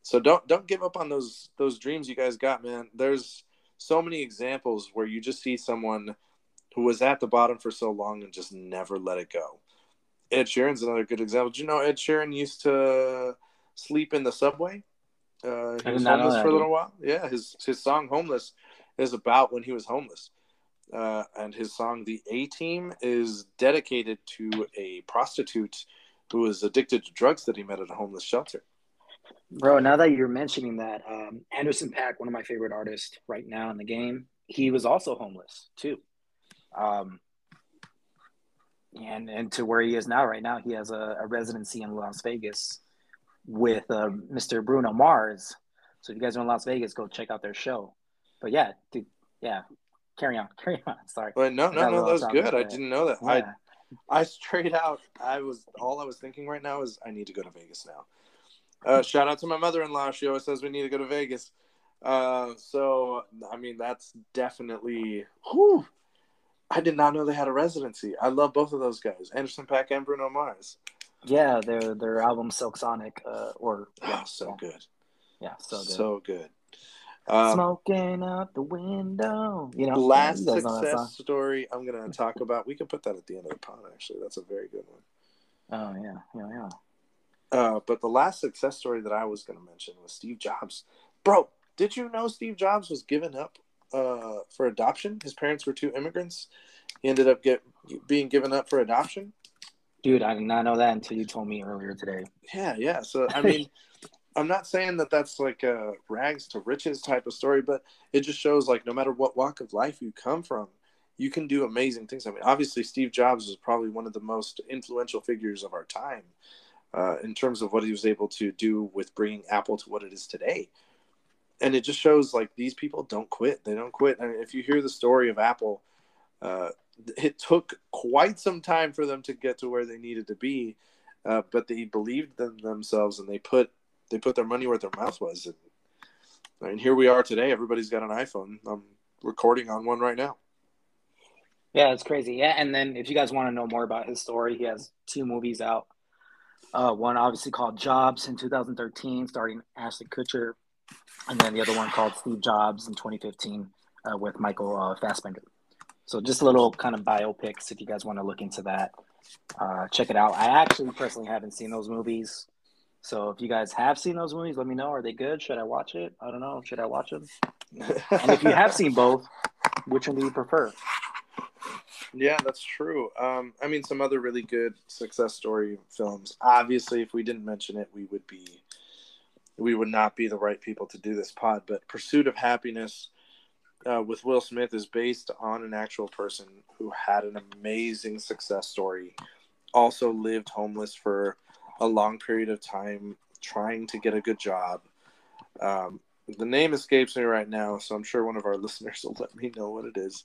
So don't don't give up on those those dreams you guys got, man. There's so many examples where you just see someone who was at the bottom for so long and just never let it go. Ed Sheeran's another good example. Do you know Ed Sheeran used to sleep in the subway? Uh, he was homeless for a little while. Yeah, his his song "Homeless" is about when he was homeless, uh, and his song "The A Team" is dedicated to a prostitute who was addicted to drugs that he met at a homeless shelter. Bro, now that you're mentioning that, um, Anderson .Paak, one of my favorite artists right now in the game, he was also homeless too. Um, and and to where he is now, right now, he has a, a residency in Las Vegas with uh, Mr. Bruno Mars. So if you guys are in Las Vegas, go check out their show. But yeah, dude, yeah, carry on, carry on. Sorry. But no, no, no, that was good. I didn't know that. Yeah. I I straight out, I was all I was thinking right now is I need to go to Vegas now. Uh, shout out to my mother-in-law. She always says we need to go to Vegas. Uh, so I mean, that's definitely. Whew, I did not know they had a residency. I love both of those guys, Anderson .Paak and Bruno Mars. Yeah, their their album Silk Sonic, uh, or yeah, oh, so good. Yeah, so good. So good. Um, Smoking out the window. You know, last you success story I'm gonna talk about. We can put that at the end of the pod. Actually, that's a very good one. Oh yeah, yeah, yeah. Uh, but the last success story that I was going to mention was Steve Jobs. Bro, did you know Steve Jobs was given up uh, for adoption? His parents were two immigrants. He ended up get being given up for adoption. Dude, I did not know that until you told me earlier today. Yeah, yeah. So I mean, I'm not saying that that's like a rags to riches type of story, but it just shows like no matter what walk of life you come from, you can do amazing things. I mean, obviously Steve Jobs was probably one of the most influential figures of our time uh, in terms of what he was able to do with bringing Apple to what it is today. And it just shows like these people don't quit. They don't quit. I mean, if you hear the story of Apple, uh, it took quite some time for them to get to where they needed to be, uh, but they believed in themselves and they put they put their money where their mouth was. And I mean, here we are today. Everybody's got an iPhone. I'm recording on one right now. Yeah, it's crazy. Yeah, and then if you guys want to know more about his story, he has two movies out. Uh, one obviously called Jobs in 2013, starring Ashley Kutcher, and then the other one called Steve Jobs in 2015 uh, with Michael uh, Fassbender. So just a little kind of biopics if you guys want to look into that. Uh, check it out. I actually personally haven't seen those movies. So if you guys have seen those movies, let me know. Are they good? Should I watch it? I don't know. Should I watch them? and if you have seen both, which one do you prefer? Yeah, that's true. Um, I mean, some other really good success story films. Obviously, if we didn't mention it, we would be, we would not be the right people to do this pod. But Pursuit of Happiness uh, with Will Smith is based on an actual person who had an amazing success story. Also lived homeless for a long period of time, trying to get a good job. Um, the name escapes me right now, so I'm sure one of our listeners will let me know what it is.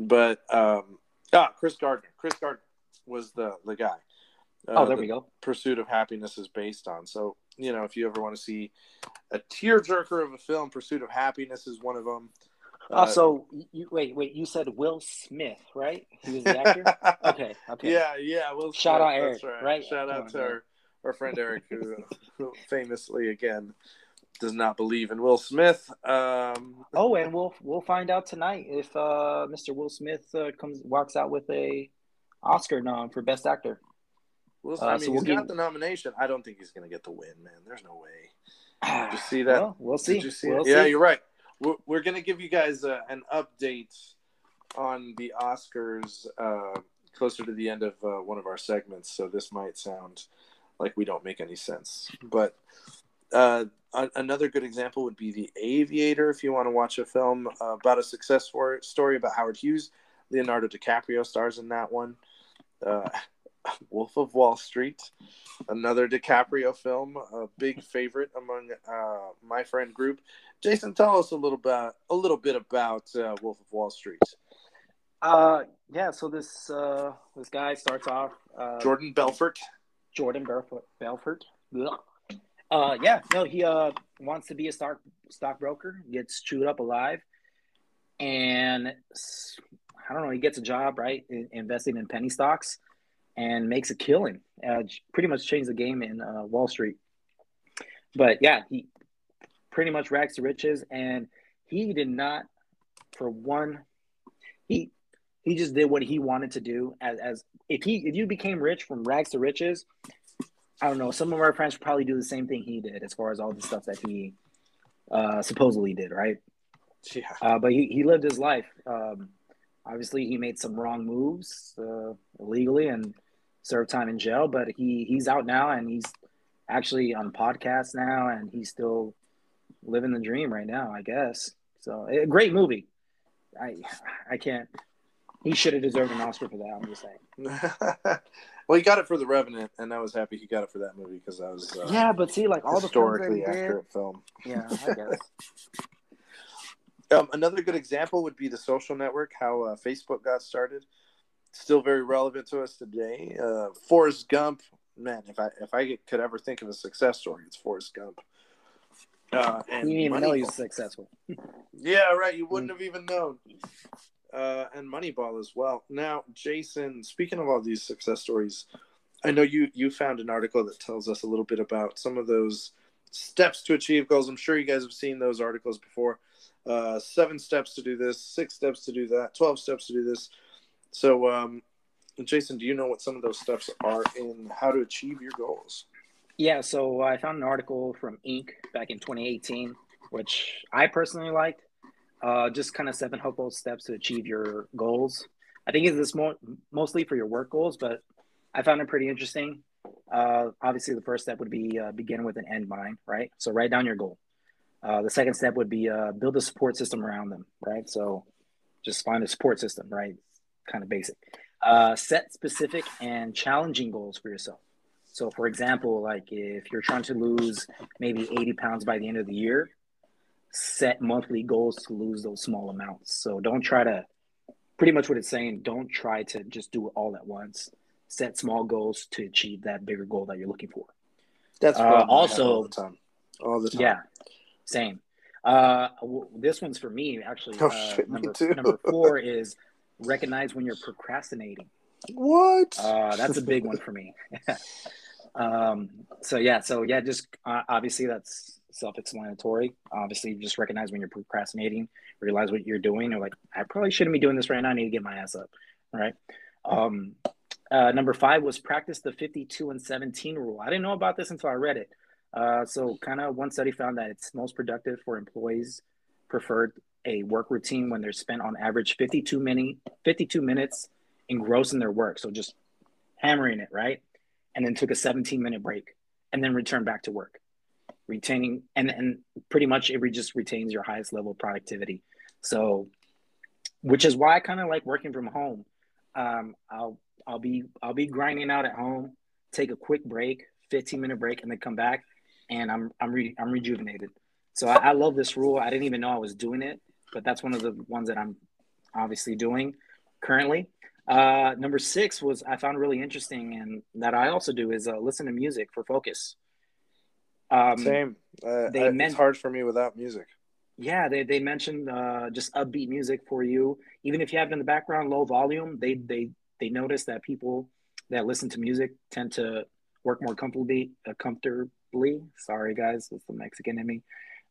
But um, ah, Chris Gardner. Chris Gardner was the the guy. Uh, oh, there the we go. Pursuit of Happiness is based on. So you know, if you ever want to see a tearjerker of a film, Pursuit of Happiness is one of them. Uh, also, you, wait, wait. You said Will Smith, right? He was the actor. okay, okay. Yeah, yeah. Will Shout out Eric, right. right. Shout out to our, our friend Eric, who, who famously again does not believe in Will Smith. Um, oh, and we'll we'll find out tonight if uh, Mr. Will Smith uh, comes walks out with a Oscar nom for Best Actor. Well, uh, I mean, so we'll he's got the nomination. I don't think he's going to get the win, man. There's no way. Did you see that? Well, we'll see. see we'll yeah, you're right. We're, we're going to give you guys uh, an update on the Oscars uh, closer to the end of uh, one of our segments. So this might sound like we don't make any sense, but another good example would be The Aviator. If you want to watch a film uh, about a success story about Howard Hughes, Leonardo DiCaprio stars in that one. Uh, Wolf of Wall Street, another DiCaprio film, a big favorite among uh, my friend group. Jason, tell us a little bit, a little bit about uh, Wolf of Wall Street. Uh, yeah. So this uh, this guy starts off uh, Jordan Belfort. Jordan Belfort. Belfort. Uh, yeah, no, he uh wants to be a stock stockbroker, gets chewed up alive, and I don't know, he gets a job right investing in penny stocks, and makes a killing. Uh, pretty much changed the game in uh, Wall Street. But yeah, he pretty much rags to riches, and he did not, for one, he he just did what he wanted to do. As as if he if you became rich from rags to riches, I don't know. Some of our friends probably do the same thing he did, as far as all the stuff that he uh, supposedly did, right? Yeah. Uh, but he, he lived his life. Um, obviously, he made some wrong moves uh, illegally and served time in jail. But he he's out now and he's actually on podcasts now, and he's still living the dream right now, I guess. So, a great movie. I I can't. He should have deserved an Oscar for that. I'm just saying. well, he got it for The Revenant, and I was happy he got it for that movie because I was uh, yeah. But see, like all historically the accurate did, film. Yeah, I guess. Um, another good example would be the social network, how uh, Facebook got started. Still very relevant to us today. Uh, Forrest Gump, man, if I if I could ever think of a success story, it's Forrest Gump. Uh, you didn't even know he was successful. yeah, right. You wouldn't have even known. Uh, and Moneyball as well. Now, Jason, speaking of all these success stories, I know you you found an article that tells us a little bit about some of those steps to achieve goals. I'm sure you guys have seen those articles before uh, seven steps to do this, six steps to do that, 12 steps to do this. So, um, Jason, do you know what some of those steps are in how to achieve your goals? Yeah, so I found an article from Inc. back in 2018, which I personally liked. Uh, just kind of seven helpful steps to achieve your goals. I think it's this mostly for your work goals, but I found it pretty interesting. Uh, obviously, the first step would be uh, begin with an end mind, right? So write down your goal. Uh, the second step would be uh, build a support system around them, right? So just find a support system, right? Kind of basic. Uh, set specific and challenging goals for yourself. So, for example, like if you're trying to lose maybe 80 pounds by the end of the year, set monthly goals to lose those small amounts. So, don't try to, pretty much what it's saying, don't try to just do it all at once. Set small goals to achieve that bigger goal that you're looking for. That's uh, also all the time. All the time. Yeah. Same. Uh, this one's for me actually. Oh, uh, shit, number, me too. number four is recognize when you're procrastinating. What? Uh, that's a big one for me. um, so yeah, so yeah, just uh, obviously that's self-explanatory. Obviously, just recognize when you're procrastinating, realize what you're doing. You're like, I probably shouldn't be doing this right now. I need to get my ass up. Right. Um, uh, number five was practice the 52 and 17 rule. I didn't know about this until I read it. Uh, so, kind of one study found that it's most productive for employees preferred a work routine when they're spent on average 52 minute 52 minutes engrossed in their work. So just hammering it, right? And then took a 17 minute break and then return back to work. Retaining and and pretty much it just retains your highest level of productivity. So which is why I kind of like working from home. Um, I'll I'll be I'll be grinding out at home, take a quick break, 15 minute break, and then come back and I'm I'm re, I'm rejuvenated. So I, I, love this rule. I didn't even know I was doing it, but that's one of the ones that I'm obviously doing currently. Uh, number six was I found really interesting, and that I also do is uh, listen to music for focus. Um, Same. Uh, they I, meant, it's hard for me without music. Yeah, they they mentioned uh, just upbeat music for you, even if you have it in the background, low volume. They they they notice that people that listen to music tend to work more comfortably, uh, comfortably Sorry, guys, it's the Mexican in me.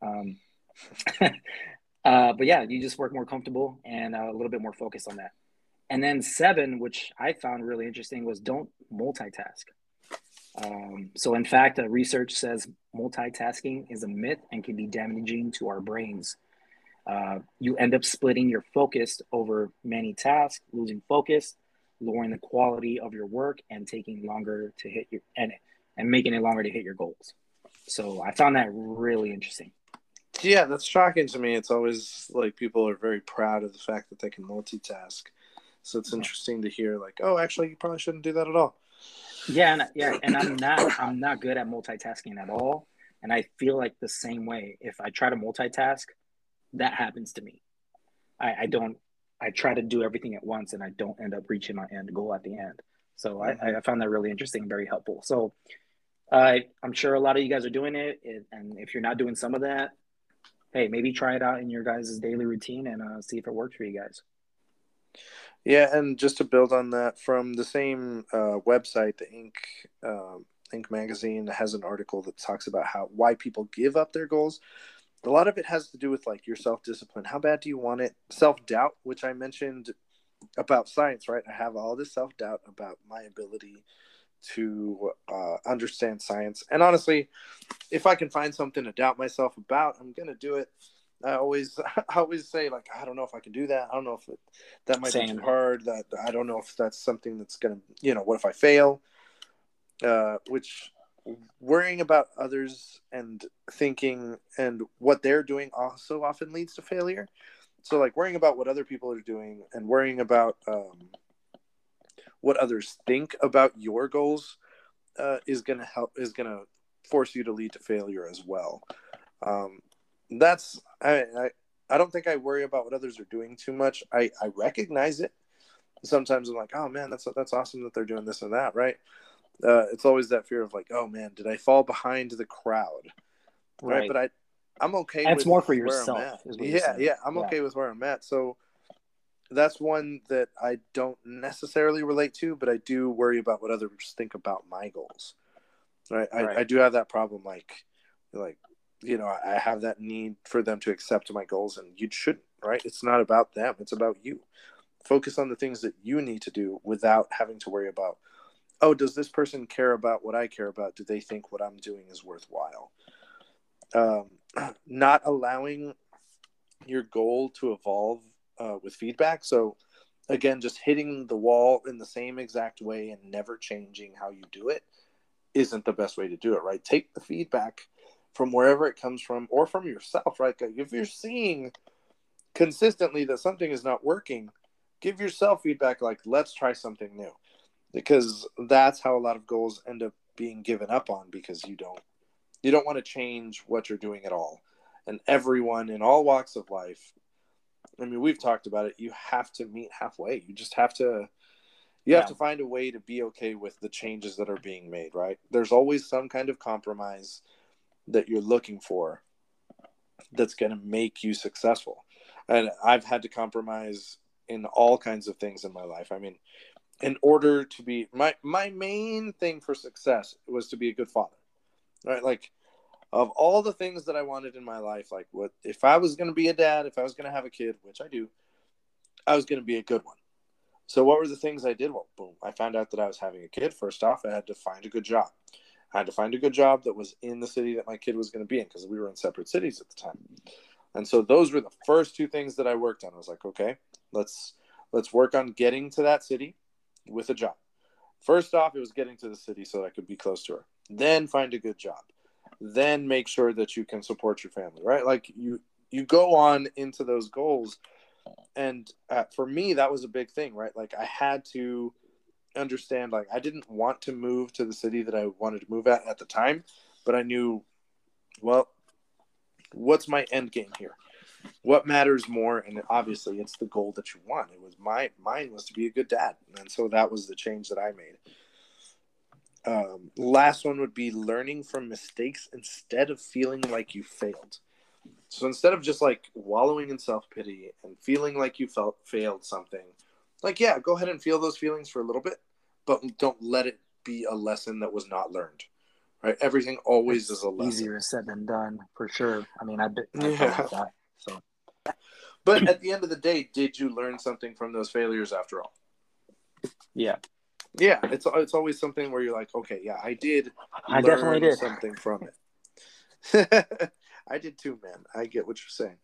Um, uh, but yeah, you just work more comfortable and uh, a little bit more focused on that. And then seven, which I found really interesting, was don't multitask. Um, so, in fact, uh, research says multitasking is a myth and can be damaging to our brains. Uh, you end up splitting your focus over many tasks, losing focus, lowering the quality of your work, and taking longer to hit your and and making it longer to hit your goals. So I found that really interesting. Yeah, that's shocking to me. It's always like people are very proud of the fact that they can multitask. So it's interesting to hear like, oh, actually, you probably shouldn't do that at all. Yeah, and, yeah, and I'm not I'm not good at multitasking at all. And I feel like the same way. If I try to multitask, that happens to me. I, I don't. I try to do everything at once, and I don't end up reaching my end goal at the end. So mm-hmm. I, I found that really interesting, and very helpful. So uh, I'm sure a lot of you guys are doing it, and if you're not doing some of that, hey, maybe try it out in your guys' daily routine and uh, see if it works for you guys. Yeah, and just to build on that, from the same uh, website, the Inc. Um, Inc. magazine has an article that talks about how why people give up their goals. A lot of it has to do with like your self discipline. How bad do you want it? Self doubt, which I mentioned about science, right? I have all this self doubt about my ability to uh, understand science. And honestly, if I can find something to doubt myself about, I'm gonna do it. I always, I always say like, I don't know if I can do that. I don't know if it, that might Same. be too hard. That I don't know if that's something that's gonna, you know, what if I fail? Uh, which worrying about others and thinking and what they're doing also often leads to failure. So like worrying about what other people are doing and worrying about um, what others think about your goals uh, is going to help is going to force you to lead to failure as well. Um, that's I, I I don't think I worry about what others are doing too much. I I recognize it. Sometimes I'm like, oh man, that's that's awesome that they're doing this and that, right? Uh, it's always that fear of like, oh man, did I fall behind the crowd? Right. right? But I I'm okay. That's more for yourself. Yeah, yeah, I'm yeah. okay with where I'm at. So that's one that I don't necessarily relate to, but I do worry about what others think about my goals. Right. right. I, I do have that problem. Like, like, you know, I have that need for them to accept my goals, and you shouldn't. Right. It's not about them. It's about you. Focus on the things that you need to do without having to worry about. Oh, does this person care about what I care about? Do they think what I'm doing is worthwhile? Um, not allowing your goal to evolve uh, with feedback. So again, just hitting the wall in the same exact way and never changing how you do it isn't the best way to do it, right? Take the feedback from wherever it comes from or from yourself, right? Like if you're seeing consistently that something is not working, give yourself feedback like, let's try something new. Because that's how a lot of goals end up being given up on because you don't you don't want to change what you're doing at all. And everyone in all walks of life I mean, we've talked about it. You have to meet halfway. You just have to you have yeah. to find a way to be okay with the changes that are being made, right? There's always some kind of compromise that you're looking for that's going to make you successful. And I've had to compromise in all kinds of things in my life. I mean, in order to be my my main thing for success was to be a good father. Right? Like of all the things that I wanted in my life, like what if I was going to be a dad, if I was going to have a kid, which I do, I was going to be a good one. So what were the things I did? Well, boom, I found out that I was having a kid. First off, I had to find a good job. I had to find a good job that was in the city that my kid was going to be in because we were in separate cities at the time. And so those were the first two things that I worked on. I was like, okay, let's let's work on getting to that city with a job. First off, it was getting to the city so that I could be close to her. Then find a good job then make sure that you can support your family right like you you go on into those goals and uh, for me that was a big thing right like i had to understand like i didn't want to move to the city that i wanted to move at at the time but i knew well what's my end game here? What matters more? And obviously it's the goal that you want. It was my mine was to be a good dad. And so that was the change that i made. Um, last one would be learning from mistakes instead of feeling like you failed. So instead of just like wallowing in self pity and feeling like you felt failed something, like yeah, go ahead and feel those feelings for a little bit, but don't let it be a lesson that was not learned. Right? Everything always it's is a lesson. Easier said than done, for sure. I mean, I've been yeah. that. So, but at the end of the day, did you learn something from those failures after all? Yeah, yeah, it's it's always something where you're like, okay, yeah, I did. I definitely did something from it. I did too, man. I get what you're saying.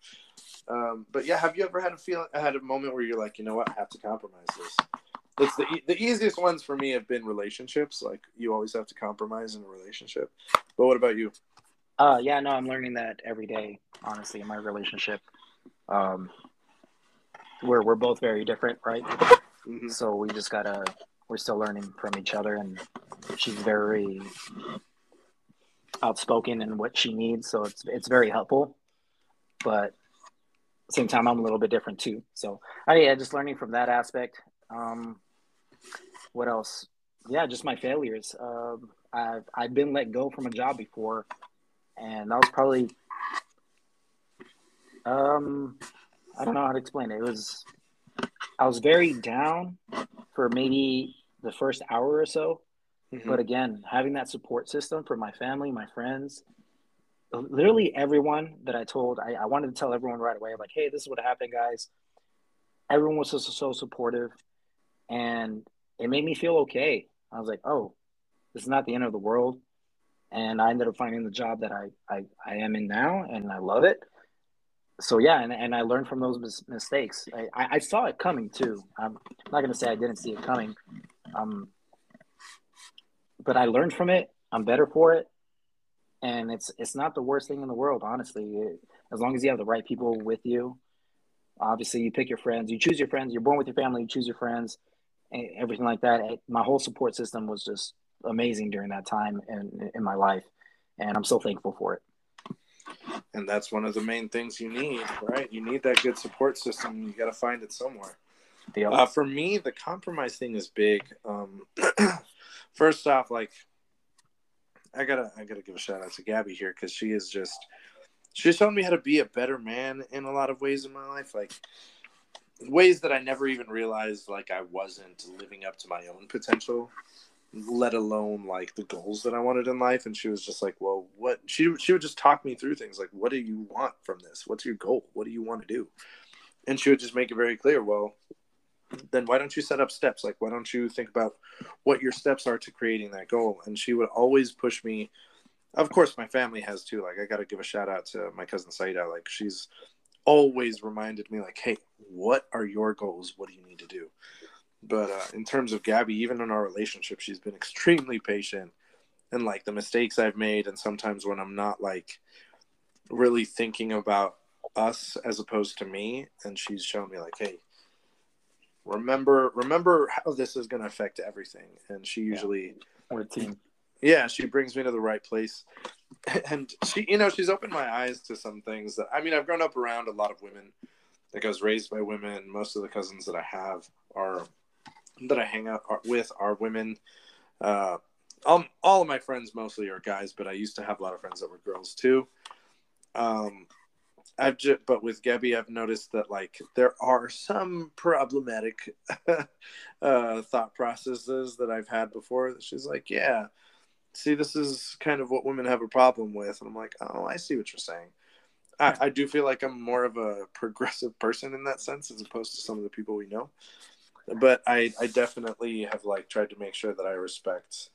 Um, but yeah, have you ever had a feeling, had a moment where you're like, you know what, I have to compromise this? It's the the easiest ones for me have been relationships. Like you always have to compromise in a relationship. But what about you? Uh, yeah, no, I'm learning that every day. Honestly, in my relationship, um, we're we're both very different, right? Mm-hmm. So we just gotta we're still learning from each other and she's very outspoken in what she needs so it's it's very helpful but same time i'm a little bit different too. So I, yeah just learning from that aspect. Um what else? Yeah just my failures. Um i've i've been let go from a job before and that was probably um i don't know how to explain it. It was i was very down for maybe the first hour or so. Mm-hmm. But again, having that support system for my family, my friends, literally everyone that I told, I, I wanted to tell everyone right away, like, hey, this is what happened, guys. everyone was so, so supportive, and it made me feel okay. I was like, oh, this is not the end of the world. And I ended up finding the job that I, I, I am in now, and I love it. So yeah, and, and I learned from those mis- mistakes. I, I, I, saw it coming too. I'm not gonna say I didn't see it coming, um, but I learned from it. I'm better for it, and it's it's not the worst thing in the world, honestly. It, as long as you have the right people with you. Obviously, you pick your friends, you choose your friends. You're born with your family, you choose your friends, and everything like that. My whole support system was just amazing during that time in in my life, and I'm so thankful for it. And that's one of the main things you need, right? You need that good support system. You got to find it somewhere. Uh, for me, the compromise thing is big. Um, first off, like I gotta I gotta give a shout out to Gabby here because she is just she's shown me how to be a better man in a lot of ways in my life like ways that i never even realized like i wasn't living up to my own potential let alone like the goals that i wanted in life. And she was just like well what she she would just talk me through things like what do you want from this? What's your goal? What do you want to do? And she would just make it very clear well then why don't you set up steps? Like why don't you think about what your steps are to creating that goal? And she would always push me. Of course my family has too. Like i gotta give a shout out to my cousin saida. Like she's always reminded me like hey what are your goals? What do you need to do? But uh, in terms of gabby even in our relationship she's been extremely patient. And like the mistakes i've made and sometimes when i'm not like really thinking about us as opposed to me and she's shown me like hey remember remember how this is going to affect everything and she usually yeah. we're a team yeah, she brings me to the right place. And she, you know, she's opened my eyes to some things that I mean, I've grown up around a lot of women. Like I was raised by women. Most of the cousins that I have are that I hang out with are women. Uh, all, all of my friends mostly are guys, but I used to have a lot of friends that were girls too. Um, I've just, but with Gabby, I've noticed that like there are some problematic uh, thought processes that I've had before. She's like, yeah, see, this is kind of what women have a problem with. And I'm like, oh, I see what you're saying. I, I do feel like I'm more of a progressive person in that sense as opposed to some of the people we know. But I, I definitely have like tried to make sure that I respect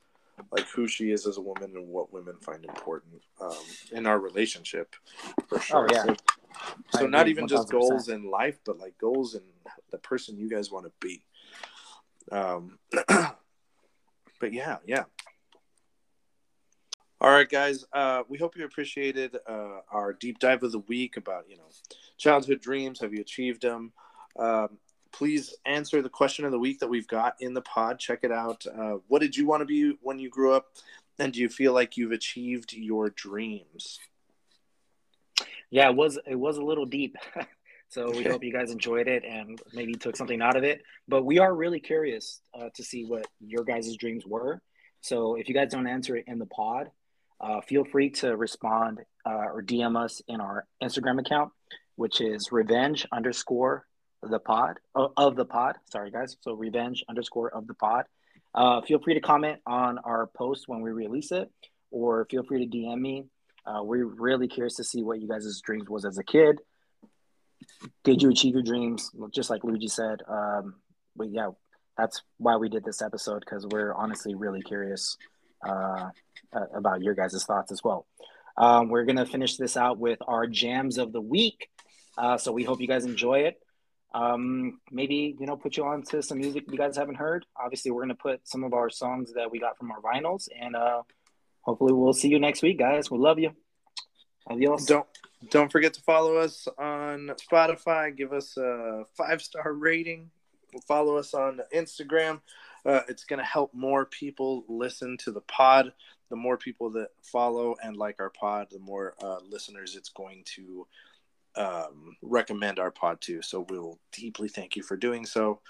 like who she is as a woman and what women find important um, in our relationship for sure. Oh, yeah. So, so not even 100%. just goals in life, but like goals in the person you guys want to be. Um, but yeah, yeah. All right, guys. Uh, we hope you appreciated uh, our deep dive of the week about you know childhood dreams. Have you achieved them? Um, please answer the question of the week that we've got in the pod. Check it out. Uh, what did you want to be when you grew up? And do you feel like you've achieved your dreams? Yeah, it was it was a little deep. so we hope you guys enjoyed it and maybe took something out of it. But we are really curious uh, to see what your guys' dreams were. So if you guys don't answer it in the pod, uh, feel free to respond uh, or DM us in our Instagram account, which is revenge underscore the pod uh, of the pod. Sorry, guys. So revenge underscore of the pod. Uh, feel free to comment on our post when we release it, or feel free to DM me. Uh, we're really curious to see what you guys' dreams was as a kid. Did you achieve your dreams? Just like Luigi said. Um, but yeah, that's why we did this episode because we're honestly really curious uh, about your guys' thoughts as well. Um, we're gonna finish this out with our jams of the week. Uh, so we hope you guys enjoy it. Um, maybe you know put you on to some music you guys haven't heard. Obviously, we're gonna put some of our songs that we got from our vinyls, and uh, hopefully we'll see you next week, guys. We love you. Adios. Don't don't forget to follow us on Spotify. Give us a five star rating. Follow us on Instagram. Uh, it's going to help more people listen to the pod. The more people that follow and like our pod, the more uh, listeners it's going to um, recommend our pod to. So we'll deeply thank you for doing so.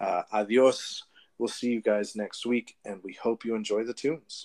Uh, adios. We'll see you guys next week, and we hope you enjoy the tunes.